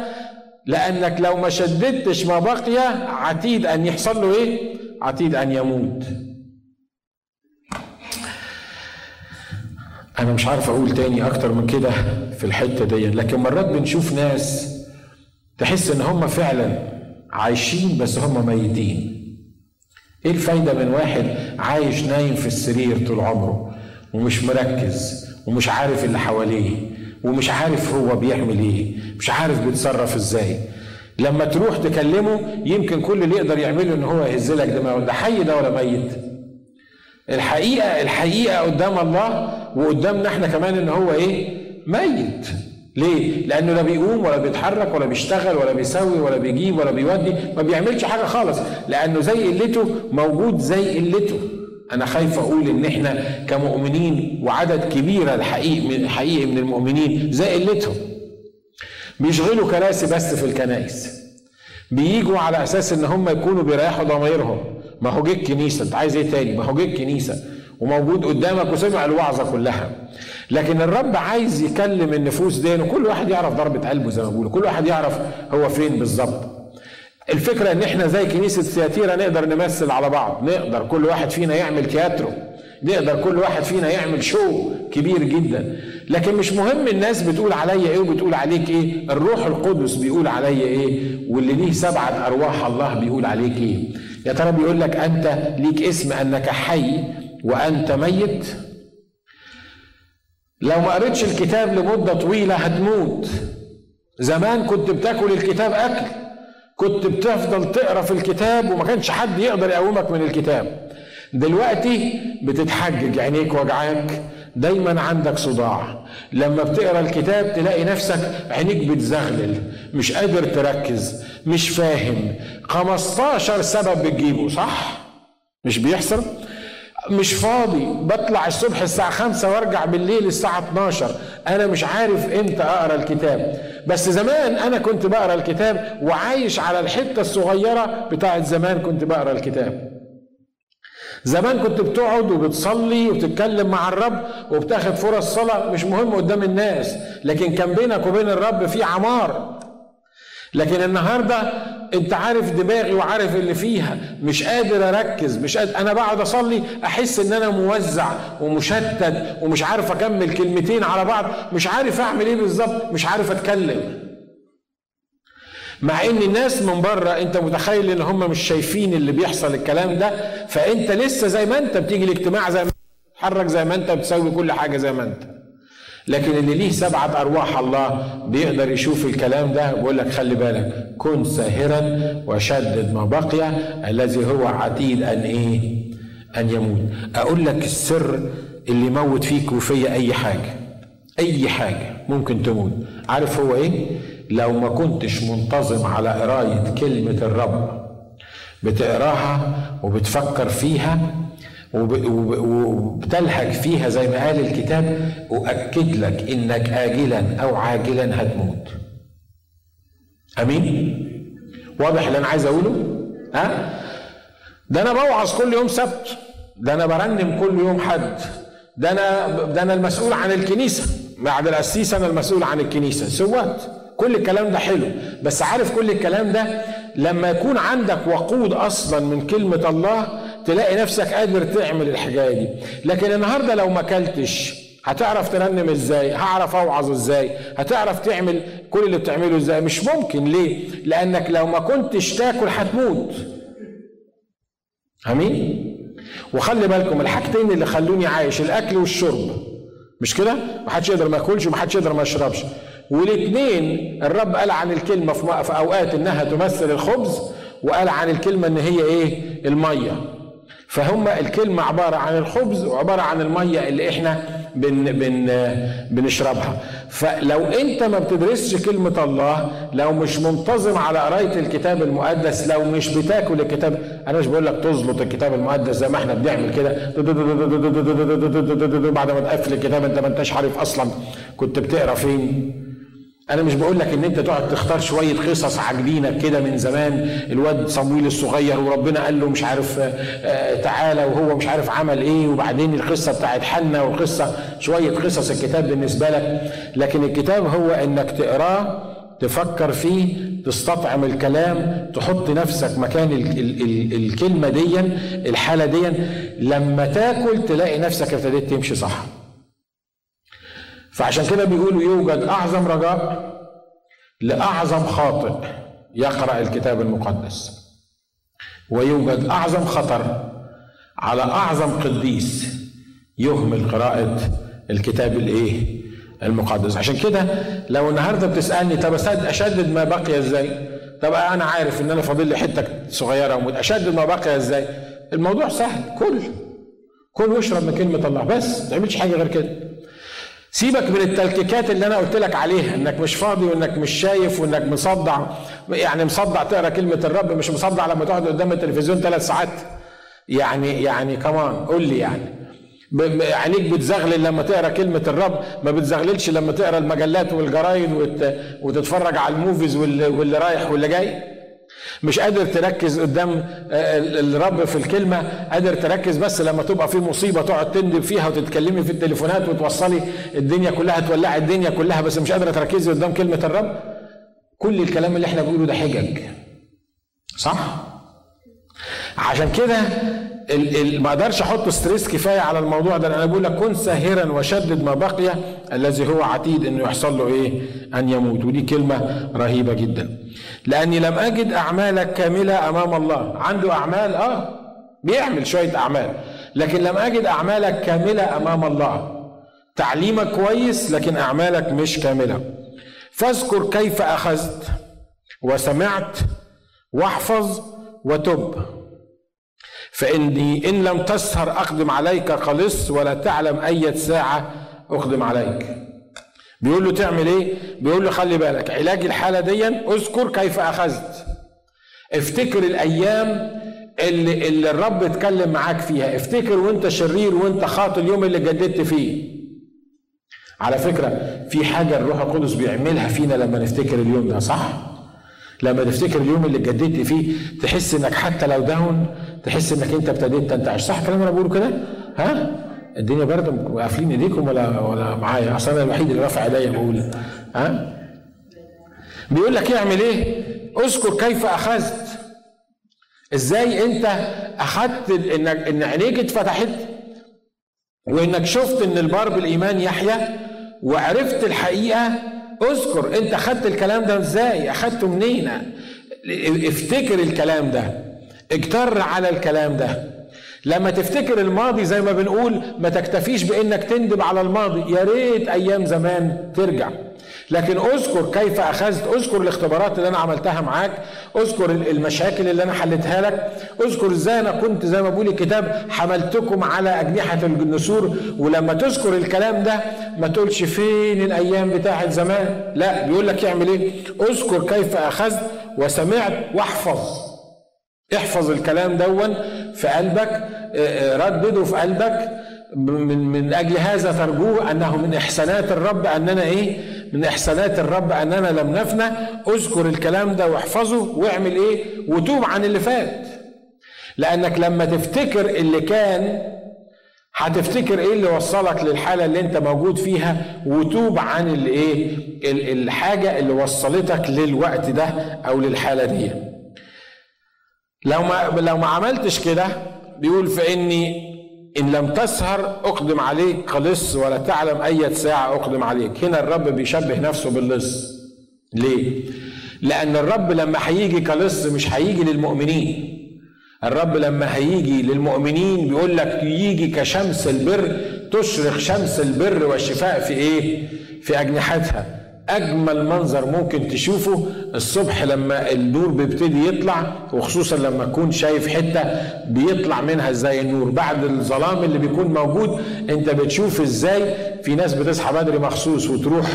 لأنك لو ما شددتش ما بقي عتيد أن يحصل له إيه؟ عتيد أن يموت. أنا مش عارف أقول تاني أكتر من كده في الحتة دي. لكن مرات بنشوف ناس تحس إن هم فعلا عايشين بس هم ميتين. إيه الفايدة من واحد عايش نايم في السرير طول عمره ومش مركز ومش عارف اللي حواليه ومش عارف هو بيعمل إيه؟ مش عارف بيتصرف إزاي. لما تروح تكلمه يمكن كل اللي يقدر يعمله إن هو يهز لك دماغه ده حي ده ولا ميت؟ الحقيقة الحقيقة قدام الله وقدامنا إحنا كمان إن هو إيه؟ ميت. ليه؟ لأنه لا بيقوم ولا بيتحرك ولا بيشتغل ولا بيسوي ولا بيجيب ولا بيودي ما بيعملش حاجة خالص لأنه زي قلته موجود زي قلته. أنا خايف أقول إن إحنا كمؤمنين وعدد كبير الحقيقي من حقيقي من المؤمنين زي قلتهم. بيشغلوا كراسي بس في الكنائس. بييجوا على أساس إن هم يكونوا بيريحوا ضميرهم ما هو جه الكنيسة أنت عايز إيه تاني؟ ما هو جه الكنيسة. وموجود قدامك وسمع الوعظة كلها. لكن الرب عايز يكلم النفوس دي وكل واحد يعرف ضربة قلبه زي ما بيقولوا كل واحد يعرف هو فين بالظبط. الفكرة إن إحنا زي كنيسة سياتيرا نقدر نمثل على بعض. نقدر كل واحد فينا يعمل تياترو. نقدر كل واحد فينا يعمل شو كبير جدا. لكن مش مهم الناس بتقول عليا إيه وبتقول عليك إيه. الروح القدس بيقول عليا إيه. واللي ليه سبعة أرواح الله بيقول عليك إيه. يا ترى بيقول لك أنت ليك اسم أنك حي وأنت ميت؟ لو ما قريتش الكتاب لمدة طويلة هتموت. زمان كنت بتاكل الكتاب أكل كنت بتفضل تقرأ في الكتاب وما كانش حد يقدر يقومك من الكتاب. دلوقتي بتتحجج عينيك وجعاك دايما عندك صداع. لما بتقرأ الكتاب تلاقي نفسك عينيك بتزغلل مش قادر تركز مش فاهم. 15 سبب بتجيبه صح؟ مش بيحصل؟ مش فاضي. بطلع الصبح الساعة خمسة وارجع بالليل الساعة 12 أنا مش عارف إمتى أقرأ الكتاب. بس زمان أنا كنت بقرأ الكتاب وعايش على الحتة الصغيرة بتاعت زمان كنت بقرأ الكتاب. زمان كنت بتقعد وبتصلي وبتتكلم مع الرب وبتاخد فرص صلاة مش مهم قدام الناس لكن كان بينك وبين الرب في عمار لكن النهارده أنت عارف دماغي وعارف اللي فيها مش قادر أركز مش قادر أنا بقعد أصلي أحس إن أنا موزع ومشتت ومش عارف أكمل كلمتين على بعض مش عارف أعمل إيه بالظبط مش عارف أتكلم. مع إن الناس من بره أنت متخيل إن هم مش شايفين اللي بيحصل الكلام ده فأنت لسه زي ما أنت بتيجي الاجتماع زي ما تتحرك زي ما أنت بتسوي كل حاجة زي ما أنت لكن اللي ليه سبعة أرواح الله بيقدر يشوف الكلام ده ويقول لك خلي بالك كن ساهرا وشدد ما بقي الذي هو عتيد أن إيه؟ أن يموت أقول لك السر اللي يموت فيك وفيا أي حاجة أي حاجة ممكن تموت عارف هو إيه؟ لو ما كنتش منتظم على قراية كلمة الرب بتقراها وبتفكر فيها وبتلهج فيها زي ما قال الكتاب أؤكد لك إنك آجلا أو عاجلا هتموت. أمين؟ واضح اللي أنا عايز أقوله؟ ها؟ ده أنا بوعظ كل يوم سبت ده أنا برنم كل يوم حد ده أنا ده أنا المسؤول عن الكنيسة. بعد القسيس أنا المسؤول عن الكنيسة. سوات كل الكلام ده حلو بس عارف كل الكلام ده؟ لما يكون عندك وقود أصلا من كلمة الله تلاقي نفسك قادر تعمل الحكاية دي. لكن النهارده لو ما أكلتش هتعرف ترنم إزاي؟ هعرف أوعظ إزاي؟ هتعرف تعمل كل اللي بتعمله إزاي؟ مش ممكن. ليه؟ لأنك لو ما كنتش تاكل هتموت. آمين؟ وخلي بالكم الحاجتين اللي خلوني عايش الأكل والشرب. مش كده؟ محدش يقدر ما ياكلش ومحدش يقدر ما يشربش. والاثنين الرب قال عن الكلمة في أوقات إنها تمثل الخبز وقال عن الكلمة إن هي إيه؟ المية. فهم الكلمة عبارة عن الخبز وعبارة عن المية اللي إحنا بن بن بنشربها. فلو أنت ما بتدرسش كلمة الله لو مش منتظم على قراية الكتاب المقدس لو مش بتاكل الكتاب أنا مش بقول لك تظبط الكتاب المقدس زي ما إحنا بنعمل كده. بعد ما تقفل الكتاب أنت ما أنتش عارف أصلا كنت بتقرأ فين. أنا مش بقول لك إن أنت تقعد تختار شوية قصص عاجبينك كده من زمان الواد صمويل الصغير وربنا قال له مش عارف آه تعالى وهو مش عارف عمل إيه وبعدين القصة بتاعت حنا وقصة شوية قصص الكتاب بالنسبة لك. لكن الكتاب هو إنك تقراه تفكر فيه تستطعم الكلام تحط نفسك مكان ال ال ال الكلمة دي الحالة دي لما تاكل تلاقي نفسك ابتديت تمشي صح. فعشان كده بيقولوا يوجد أعظم رجاء لأعظم خاطئ يقرأ الكتاب المقدس. ويوجد أعظم خطر على أعظم قديس يهمل قراءة الكتاب الإيه؟ المقدس. عشان كده لو النهارده بتسألني طب اشدد ما بقي إزاي؟ طب أنا عارف إن أنا فاضل لي حتة صغيرة وموت اشدد ما بقي إزاي؟ الموضوع سهل كل كل واشرب من كلمة الله بس ما تعملش حاجة غير كده. سيبك من التلكيكات اللي أنا قلت لك عليها إنك مش فاضي وإنك مش شايف وإنك مصدع. يعني مصدع تقرأ كلمة الرب مش مصدع لما تقعد قدام التلفزيون ثلاث ساعات. يعني يعني كمان قول لي يعني. عينيك بتزغلل لما تقرأ كلمة الرب ما بتزغللش لما تقرأ المجلات والجرايد وتتفرج على ال movies واللي رايح واللي جاي. مش قادر تركز قدام الرب في الكلمة قادر تركز بس لما تبقى في مصيبة تقعد تندب فيها وتتكلمي في التليفونات وتوصلي الدنيا كلها تولعي الدنيا كلها بس مش قادرة تركزي قدام كلمة الرب. كل الكلام اللي إحنا بنقوله ده حجج. صح؟ عشان كده ما أقدرش أحط stress كفاية على الموضوع ده أنا بقول لك كن ساهرا وشدد ما بقي الذي هو عتيد إنه يحصل له إيه؟ أن يموت ودي كلمة رهيبة جدا. لأني لم أجد اعمالك كاملة أمام الله، عنده أعمال آه بيعمل شوية أعمال لكن لم أجد اعمالك كاملة أمام الله. تعليمك كويس لكن أعمالك مش كاملة. فاذكر كيف أخذت وسمعت واحفظ وتب فإني إن لم تسهر أقدم عليك قلص ولا تعلم أية ساعة أقدم عليك. بيقول له تعمل إيه؟ بيقول له خلي بالك علاج الحالة دي أذكر كيف أخذت. افتكر الأيام اللي, اللي الرب اتكلم معاك فيها. افتكر وأنت شرير وأنت خاطئ اليوم اللي جددت فيه. على فكرة في حاجة الروح القدس بيعملها فينا لما نفتكر اليوم ده صح؟ لما تفتكر اليوم اللي اتجددت فيه تحس إنك حتى لو داون تحس إنك أنت ابتديت تنتعش صح الكلام أنا بقوله كده؟ ها؟ الدنيا برد قافلين إيديكم ولا ولا معايا أصل أنا الوحيد اللي رافع إيديا بقول ها؟ بيقول لك أعمل إيه؟ اذكر كيف أخذت إزاي أنت أخذت انك إن عينيك اتفتحت وإنك شفت إن البار بالايمان يحيا وعرفت الحقيقة اذكر أنت أخذت الكلام ده إزاي أخذته منين افتكر الكلام ده اجتر على الكلام ده. لما تفتكر الماضي زي ما بنقول ما تكتفيش بإنك تندب على الماضي. يا ريت أيام زمان ترجع. لكن اذكر كيف أخذت اذكر الاختبارات اللي أنا عملتها معاك اذكر المشاكل اللي أنا حلتها لك اذكر إزاي أنا كنت زي ما بقول الكتاب حملتكم على أجنحة النسور. ولما تذكر الكلام ده ما تقولش فين الأيام بتاعه زمان. لا بيقول لك اعمل إيه؟ اذكر كيف أخذت وسمعت واحفظ. احفظ الكلام دون في قلبك آه، آه، ردده في قلبك من من أجل هذا ترجوه أنه من إحسانات الرب أننا إيه؟ من إحسانات الرب أننا لم نفنى اذكر الكلام ده واحفظه واعمل إيه؟ وتوب عن اللي فات. لأنك لما تفتكر اللي كان هتفتكر إيه اللي وصلك للحالة اللي أنت موجود فيها وتوب عن الإيه؟ الحاجة اللي وصلتك للوقت ده أو للحالة دي. لو ما لو ما عملتش كده بيقول فاني إن لم تسهر أقدم عليك كلص ولا تعلم أي ساعة أقدم عليك هنا الرب بيشبه نفسه باللص ليه؟ لأن الرب لما هيجي كلص مش هيجي للمؤمنين الرب لما هيجي للمؤمنين بيقول لك يجي كشمس البر تشرق شمس البر والشفاء في إيه؟ في أجنحتها أجمل منظر ممكن تشوفه الصبح لما النور بيبتدي يطلع وخصوصا لما تكون شايف حتة بيطلع منها زي النور بعد الظلام اللي بيكون موجود أنت بتشوف إزاي في ناس بتصحى بدري مخصوص وتروح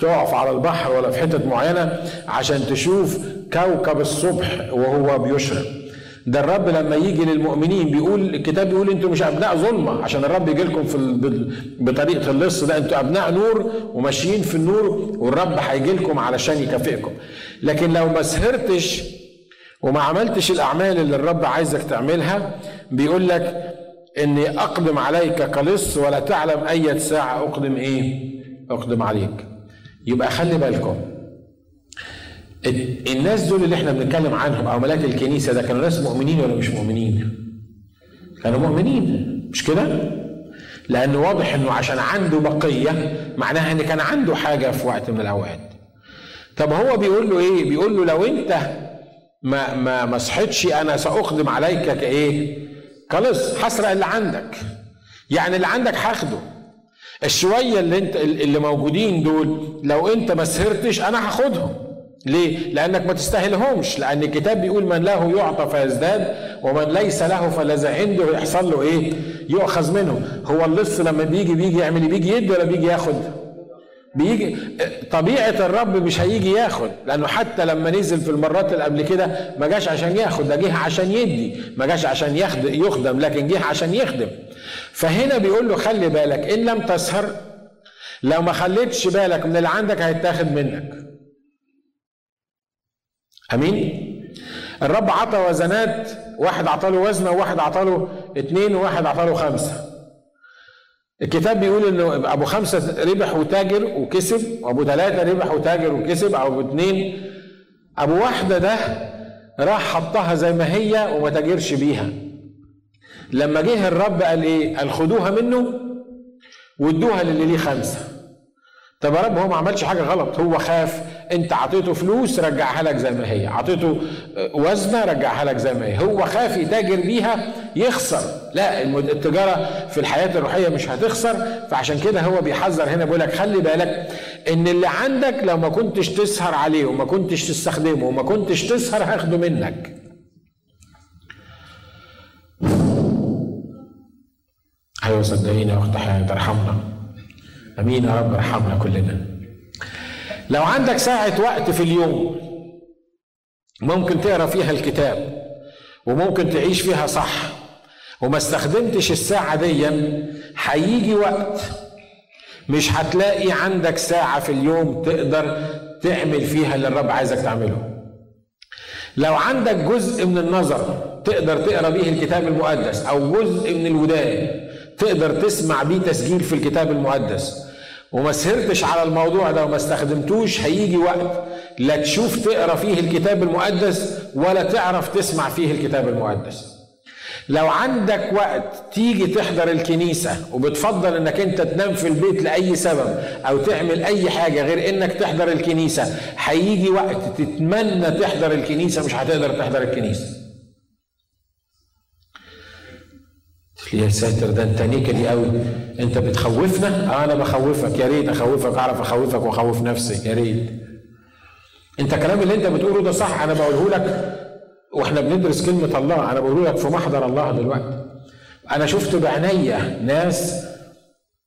تقف على البحر ولا في حتت معينة عشان تشوف كوكب الصبح وهو بيشرق. ده الرب لما يجي للمؤمنين بيقول الكتاب بيقول أنتوا مش أبناء ظلمة عشان الرب يجي لكم في بطريقة اللص ده أنتوا أبناء نور وماشيين في النور والرب هيجي لكم علشان يكافئكم. لكن لو ما سهرتش وما عملتش الأعمال اللي الرب عايزك تعملها بيقول لك إني أقدم عليك كلص ولا تعلم أي ساعة أقدم إيه؟ أقدم عليك. يبقى خلي بالكم الناس دول اللي إحنا بنتكلم عنهم أو ملاك الكنيسة ده كانوا ناس مؤمنين ولا مش مؤمنين؟ كانوا مؤمنين مش كده؟ لأن واضح إنه عشان عنده بقية معناها إن كان عنده حاجة في وقت من الأوقات. طب هو بيقول له إيه؟ بيقول له لو أنت ما ما ما صحتش أنا سأقدم عليك كإيه؟ خلاص هسرق اللي عندك. يعني اللي عندك هاخده. الشوية اللي أنت اللي موجودين دول لو أنت ما سهرتش أنا هاخدهم. ليه؟ لأنك ما تستاهلهمش لأن الكتاب بيقول من له يعطى فيزداد ومن ليس له فلذا عنده يحصل له إيه؟ يؤخذ منه هو اللص لما بيجي بيجي يعمل إيه؟ بيجي يدي ولا بيجي ياخد؟ بيجي طبيعة الرب مش هيجي ياخد لأنه حتى لما نزل في المرات اللي قبل كده ما جاش عشان ياخد ده جه عشان يدي ما جاش عشان يخدم لكن جه عشان يخدم فهنا بيقول له خلي بالك إن لم تسهر لو ما خليتش بالك من اللي عندك هيتاخد منك امين؟ الرب عطى وزنات واحد عطى له وزنة وواحد عطى له اثنين وواحد عطى له خمسة. الكتاب بيقول إنه أبو خمسة ربح وتاجر وكسب وأبو ثلاثة ربح وتاجر وكسب أو أبو اثنين أبو واحدة ده راح حطها زي ما هي وما تاجرش بيها. لما جه الرب قال إيه؟ قال خدوها منه وادوها للي ليه خمسة. طب يا رب هو ما عملش حاجة غلط هو خاف انت عطيته فلوس رجعها لك زي ما هي. عطيته وزنة رجعها لك زي ما هي. هو خاف يتاجر بيها يخسر. لا التجارة في الحياة الروحية مش هتخسر. فعشان كده هو بيحذر هنا بيقول لك خلي بالك إن اللي عندك لو ما كنتش تسهر عليه وما كنتش تستخدمه وما كنتش تسهر هاخده منك. أيوه صدقيني يا أخت حياة ترحمنا آمين يا رب ارحمنا كلنا. لو عندك ساعة وقت في اليوم ممكن تقرأ فيها الكتاب وممكن تعيش فيها صح وما استخدمتش الساعة دي هيجي وقت مش هتلاقي عندك ساعة في اليوم تقدر تعمل فيها اللي الرب عايزك تعمله. لو عندك جزء من النظر تقدر تقرأ بيه الكتاب المقدس أو جزء من الودان تقدر تسمع بيه تسجيل في الكتاب المقدس وما سهرتش على الموضوع ده وما استخدمتوش هيجي وقت لا تشوف تقرأ فيه الكتاب المقدس ولا تعرف تسمع فيه الكتاب المقدس. لو عندك وقت تيجي تحضر الكنيسة وبتفضل إنك أنت تنام في البيت لأي سبب أو تعمل أي حاجة غير إنك تحضر الكنيسة هيجي وقت تتمنى تحضر الكنيسة مش هتقدر تحضر الكنيسة. يا ساتر ده انت نيكلي قوي. انت بتخوفنا؟ آه أنا بخوفك. يا ريت أخوفك أعرف أخوفك وأخوف نفسي يا ريت. انت الكلام اللي انت بتقوله ده صح أنا بقوله لك. وإحنا بندرس كلمة الله. أنا بقول لك في محضر الله دلوقتي. أنا شفت بعينيا ناس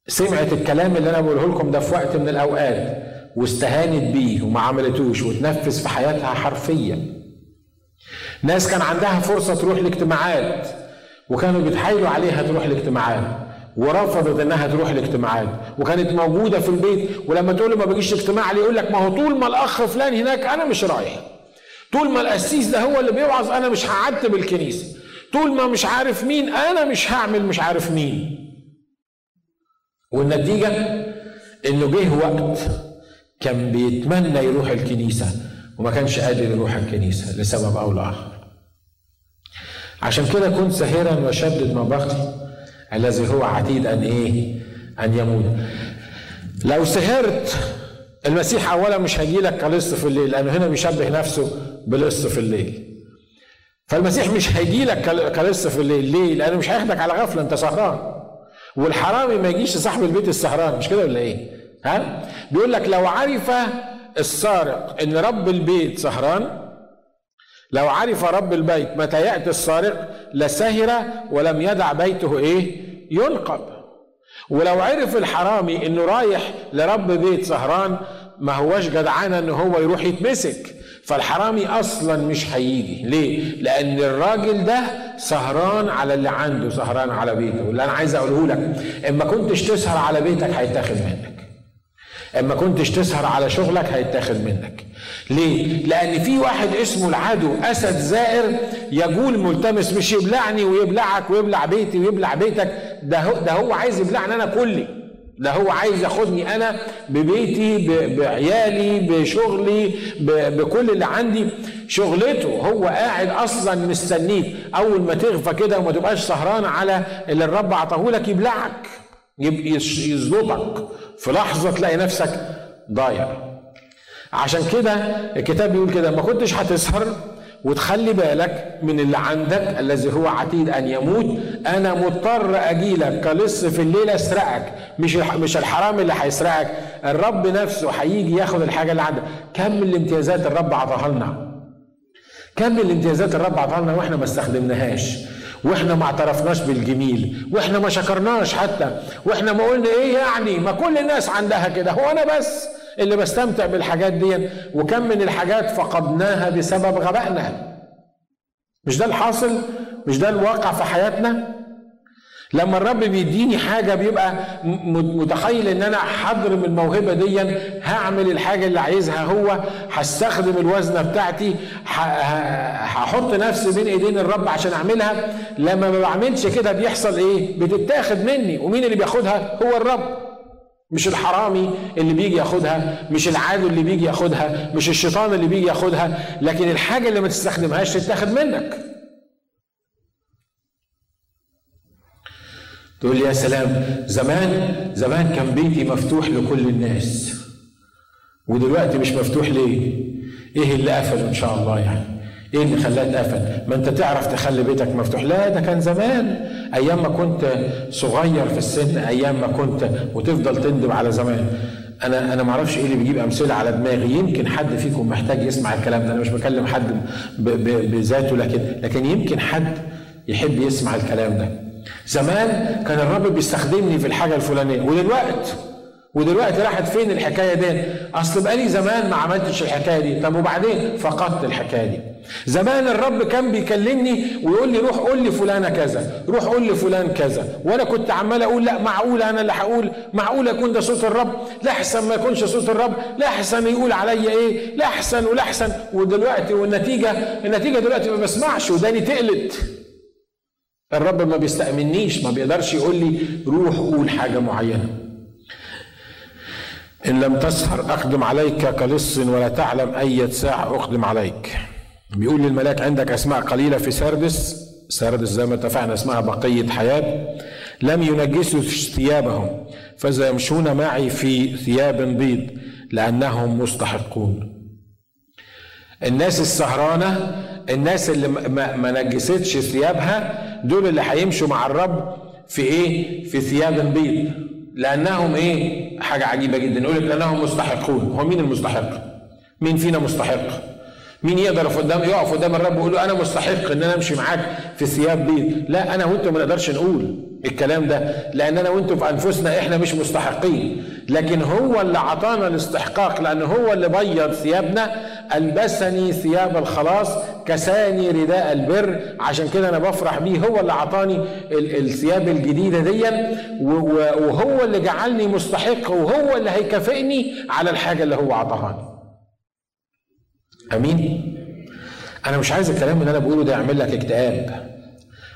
سمعت الكلام اللي أنا بقوله لكم ده في وقت من الأوقات واستهانت بيه وما عملتوش وتنفذ في حياتها حرفيا. ناس كان عندها فرصة تروح الاجتماعات وكانوا بيتحايلوا عليها تروح الاجتماعات ورفضت إنها تروح الاجتماعات وكانت موجودة في البيت ولما تقول له ما بيجيش اجتماع يقول لك ما هو طول ما الأخ فلان هناك أنا مش رايح. طول ما القسيس ده هو اللي بيوعظ أنا مش هعتب الكنيسة. طول ما مش عارف مين أنا مش هعمل مش عارف مين. والنتيجة إنه جه وقت كان بيتمنى يروح الكنيسة وما كانش قادر يروح الكنيسة لسبب أو لآخر. عشان كده كنت ساهرا وشدد ما بقي الذي هو عتيد أن إيه؟ أن يموت. لو سهرت المسيح اولا مش هيجي لك كلص في الليل لأنه هنا بيشبه نفسه بلص في الليل. فالمسيح مش هيجي لك كلص في الليل. ليه؟ لأنه مش هياخدك على غفلة أنت سهران. والحرامي ما يجيش صاحب البيت السهران مش كده ولا إيه؟ ها؟ بيقول لك لو عرف السارق إن رب البيت سهران لو عرف رب البيت متى يأتي السارق لسهر ولم يدع بيته إيه؟ ينقب. ولو عرف الحرامي إنه رايح لرب بيت سهران ما هوش جدعانه ان هو يروح يتمسك. فالحرامي أصلا مش هيجي. ليه؟ لأن الراجل ده سهران على اللي عنده سهران على بيته. واللي أنا عايز أقوله لك اما كنتش تسهر على بيتك هيتاخد منك. اما كنتش تسهر على شغلك هيتاخد منك. ليه؟ لأن في واحد اسمه العدو أسد زائر يجول ملتمس مش يبلعني ويبلعك ويبلع بيتي ويبلع بيتك. ده هو, ده هو عايز يبلعني أنا كلي. ده هو عايز ياخدني أنا ببيتي بعيالي بشغلي بكل اللي عندي. شغلته هو قاعد أصلا مستنيك. أول ما تغفى كده وما تبقاش سهران على اللي الرب عطاهولك يبلعك. يزلطك في لحظة تلاقي نفسك ضايع. عشان كده الكتاب بيقول كده ما كنتش هتسهر وتخلي بالك من اللي عندك الذي هو عتيد أن يموت. أنا مضطر أجي لك كلص في الليل أسرقك. مش مش الحرام اللي هيسرقك الرب نفسه هيجي ياخد الحاجة اللي عندك. كم الامتيازات الرب عطاها لنا؟ كم الامتيازات الرب عطاها لنا وإحنا ما استخدمناهاش؟ وإحنا ما اعترفناش بالجميل وإحنا ما شكرناش حتى وإحنا ما قلنا إيه يعني؟ ما كل الناس عندها كده هو أنا بس اللي بستمتع بالحاجات دي. وكم من الحاجات فقدناها بسبب غبائنا. مش ده الحاصل؟ مش ده الواقع في حياتنا؟ لما الرب بيديني حاجة بيبقى متخيل إن أنا هضرب الموهبة دي هعمل الحاجة اللي عايزها هو هستخدم الوزنة بتاعتي هحط نفسي بين إيدين الرب عشان أعملها. لما ما بعملش كده بيحصل إيه؟ بتتاخد مني. ومين اللي بياخدها؟ هو الرب. مش الحرامي اللي بيجي ياخدها مش العادو اللي بيجي ياخدها مش الشيطان اللي بيجي ياخدها. لكن الحاجة اللي ما تستخدمهاش تتاخد منك. تقول لي يا سلام زمان زمان كان بيتي مفتوح لكل الناس. ودلوقتي مش مفتوح ليه؟ إيه اللي قفله ان شاء الله يعني؟ إيه اللي خلاه اتقفل؟ ما انت تعرف تخلي بيتك مفتوح. لا ده كان زمان. أيام ما كنت صغير في السن أيام ما كنت وتفضل تندم على زمان. أنا أنا ما أعرفش إيه اللي بيجيب امثله على دماغي. يمكن حد فيكم محتاج يسمع الكلام ده. أنا مش بكلم حد بذاته لكن لكن يمكن حد يحب يسمع الكلام ده. زمان كان الرب بيستخدمني في الحاجة الفلانية. ودلوقتي ودلوقتي راحت فين الحكاية دي؟ أصل بقالي زمان ما عملتش الحكاية دي. طب وبعدين فقدت الحكاية دي. زمان الرب كان بيكلمني ويقول لي روح قول لي فلانه كذا روح قول لي فلان كذا. وأنا كنت عمال أقول لا معقول أنا اللي هقول؟ معقول يكون ده صوت الرب؟ لا أحسن ما يكونش صوت الرب. لا أحسن يقول عليا إيه؟ لا أحسن ولا أحسن. ودلوقتي والنتيجه النتيجة دلوقتي ما بسمعش وداني تقلت. الرب ما بيستأمنيش ما بيقدرش يقول لي روح قول حاجة معينة. إن لم تسهر أقدم عليك كلص ولا تعلم أي ساعة أقدم عليك. بيقول للملاك عندك أسماء قليلة في سردس. سردس زي ما اتفقنا اسمها بقية حياة. لم ينجسوا ثيابهم فإذا يمشون معي في ثياب بيض لأنهم مستحقون. الناس السهرانة الناس اللي ما نجستش ثيابها دول اللي هيمشوا مع الرب في إيه؟ في ثياب بيض لأنهم إيه؟ حاجة عجيبة جدا. يقول لك لأنهم مستحقون. هو مين المستحق؟ مين فينا مستحق؟ مين يقدر قدام يقف قدام الرب ويقول له أنا مستحق إن أنا أمشي معاك في ثياب بيض. لا أنا وأنتم ما نقدرش نقول الكلام ده لأن أنا وأنتم في أنفسنا إحنا مش مستحقين. لكن هو اللي عطانا الاستحقاق لأن هو اللي بيض ثيابنا. ألبسني ثياب الخلاص كساني رداء البر. عشان كده أنا بفرح بيه. هو اللي عطاني الثياب الجديدة دي وهو اللي جعلني مستحق وهو اللي هيكافئني على الحاجة اللي هو عطاهاني أمين؟ أنا مش عايز الكلام اللي أنا بقوله ده يعمل لك اكتئاب.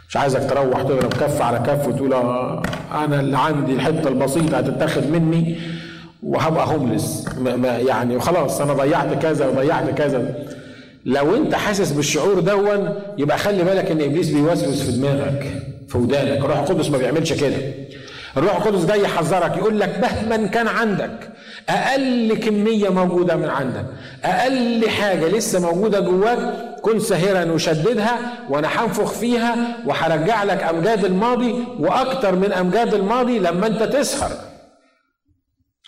مش عايزك تروح تضرب كف على كف وتقول آه، أنا اللي عندي الحتة البسيطة هتتاخد مني وهبقى هوملس يعني وخلاص أنا ضيعت كذا وضيعت كذا. لو أنت حاسس بالشعور دون يبقى خلي بالك إن إبليس بيوسوس في دماغك في ودانك. الروح القدس ما بيعملش كده. الروح القدس جاي يحذرك يقول لك مهما كان عندك أقل كمية موجودة من عندك أقل حاجة لسه موجودة جواك كن ساهرا وشددها وأنا هنفخ فيها وهرجع لك أمجاد الماضي وأكتر من أمجاد الماضي لما أنت تسهر.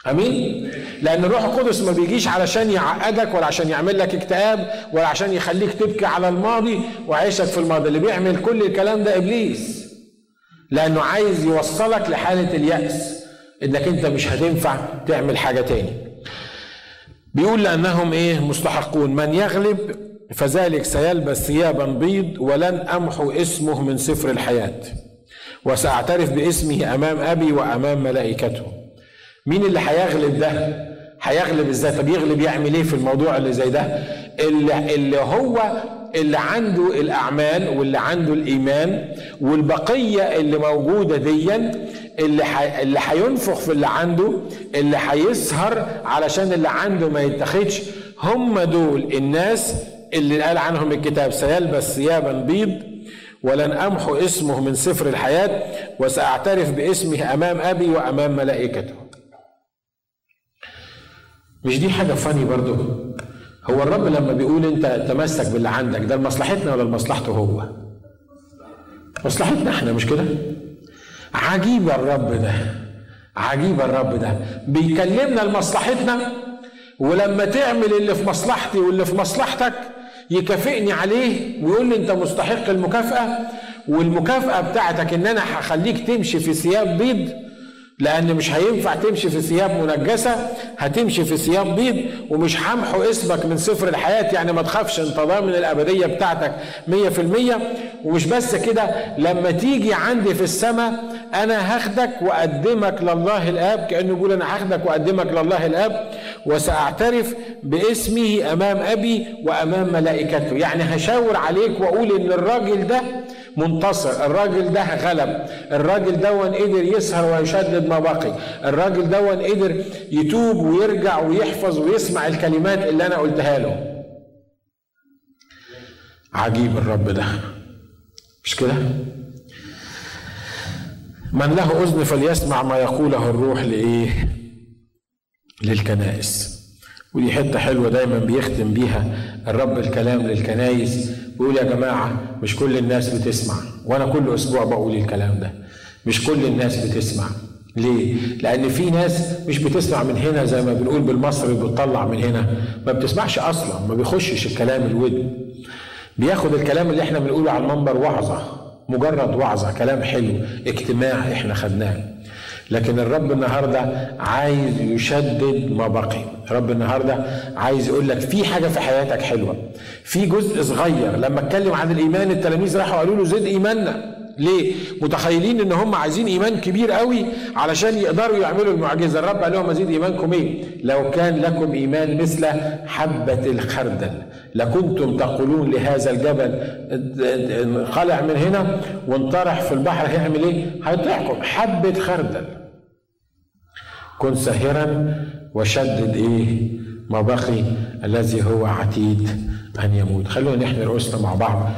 آمين؟ لأن الروح القدس ما بيجيش علشان يعقدك ولا عشان يعمل لك اكتئاب ولا عشان يخليك تبكي على الماضي وعيشك في الماضي اللي بيعمل كل الكلام ده إبليس. لأنه عايز يوصلك لحالة اليأس إنك أنت مش هتنفع تعمل حاجة تاني. بيقول لأنهم إيه؟ مستحقون. من يغلب فذلك سيلبس ثيابا بيض ولن أمحو اسمه من سفر الحياة. وسأعترف باسمه أمام أبي وأمام ملائكته. مين اللي هيغلب ده؟ هيغلب إزاي؟ طب يغلب يعمل إيه في الموضوع اللي زي ده؟ اللي, اللي هو اللي عنده الأعمال واللي عنده الإيمان والبقية اللي موجودة ديا اللي. اللي هينفخ في اللي عنده اللي هيسهر علشان اللي عنده ما يتخدش هم دول الناس اللي قال عنهم الكتاب سيلبس ثيابا بيض ولن أمحو اسمه من سفر الحياة وسأعترف باسمه أمام أبي وأمام ملائكته. مش دي حاجة فاني برضو هو الرب لما بيقول انت تمسك باللي عندك ده لمصلحتنا ولا لمصلحته هو؟ مصلحتنا إحنا مش كده؟ عجيب الرب ده عجيب الرب ده. بيكلمنا لمصلحتنا ولما تعمل اللي في مصلحتي واللي في مصلحتك يكافئني عليه ويقول لي انت مستحق المكافأة والمكافأة بتاعتك ان أنا هخليك تمشي في ثياب بيض لأن مش هينفع تمشي في ثياب منجسة هتمشي في ثياب بيض ومش همحو اسمك من سفر الحياة يعني ما تخافش انت ضامن الأبدية بتاعتك مية في المية. ومش بس كده لما تيجي عندي في السماء أنا هاخدك وأقدمك لله الآب كأنه يقول أنا هاخدك وأقدمك لله الآب وسأعترف باسمه أمام أبي وأمام ملائكته. يعني هشاور عليك وأقول إن الراجل ده منتصر. الراجل ده غلب. الراجل دون قدر يسهر ويشدد ما بقي. الراجل دون قدر يتوب ويرجع ويحفظ ويسمع الكلمات اللي أنا قلتها له. عجيب الرب ده. مش كده؟ من له أذن فليسمع ما يقوله الروح لإيه؟ للكنائس. ودي حتة حلوة دايما بيختم بيها الرب الكلام للكنايس بيقول يا جماعة مش كل الناس بتسمع وأنا كل أسبوع بقول الكلام ده مش كل الناس بتسمع ليه؟ لأن في ناس مش بتسمع من هنا زي ما بنقول بالمصري بتطلع من هنا، ما بتسمعش أصلا، ما بيخشش الكلام الودن. بياخد الكلام اللي إحنا بنقوله على المنبر وعظة، مجرد وعظة، كلام حلو، اجتماع إحنا خدناه. لكن الرب النهارده عايز يشدد ما بقي. الرب النهارده عايز يقول لك في حاجة في حياتك حلوة. في جزء صغير. لما اتكلم عن الإيمان التلاميذ راحوا قالوا له زد إيماننا. ليه؟ متخيلين إن هم عايزين إيمان كبير قوي علشان يقدروا يعملوا المعجزة، الرب قال لهم أزيد إيمانكم إيه؟ لو كان لكم إيمان مثل حبة الخردل لكنتم تقولون لهذا الجبل انقلع من هنا وانطرح في البحر هيعمل إيه؟ هيطيعكم حبة خردل. كن ساهرا وشدد إيه؟ ما بقي الذي هو عتيد أن يموت. خلونا نحن رؤوسنا مع بعض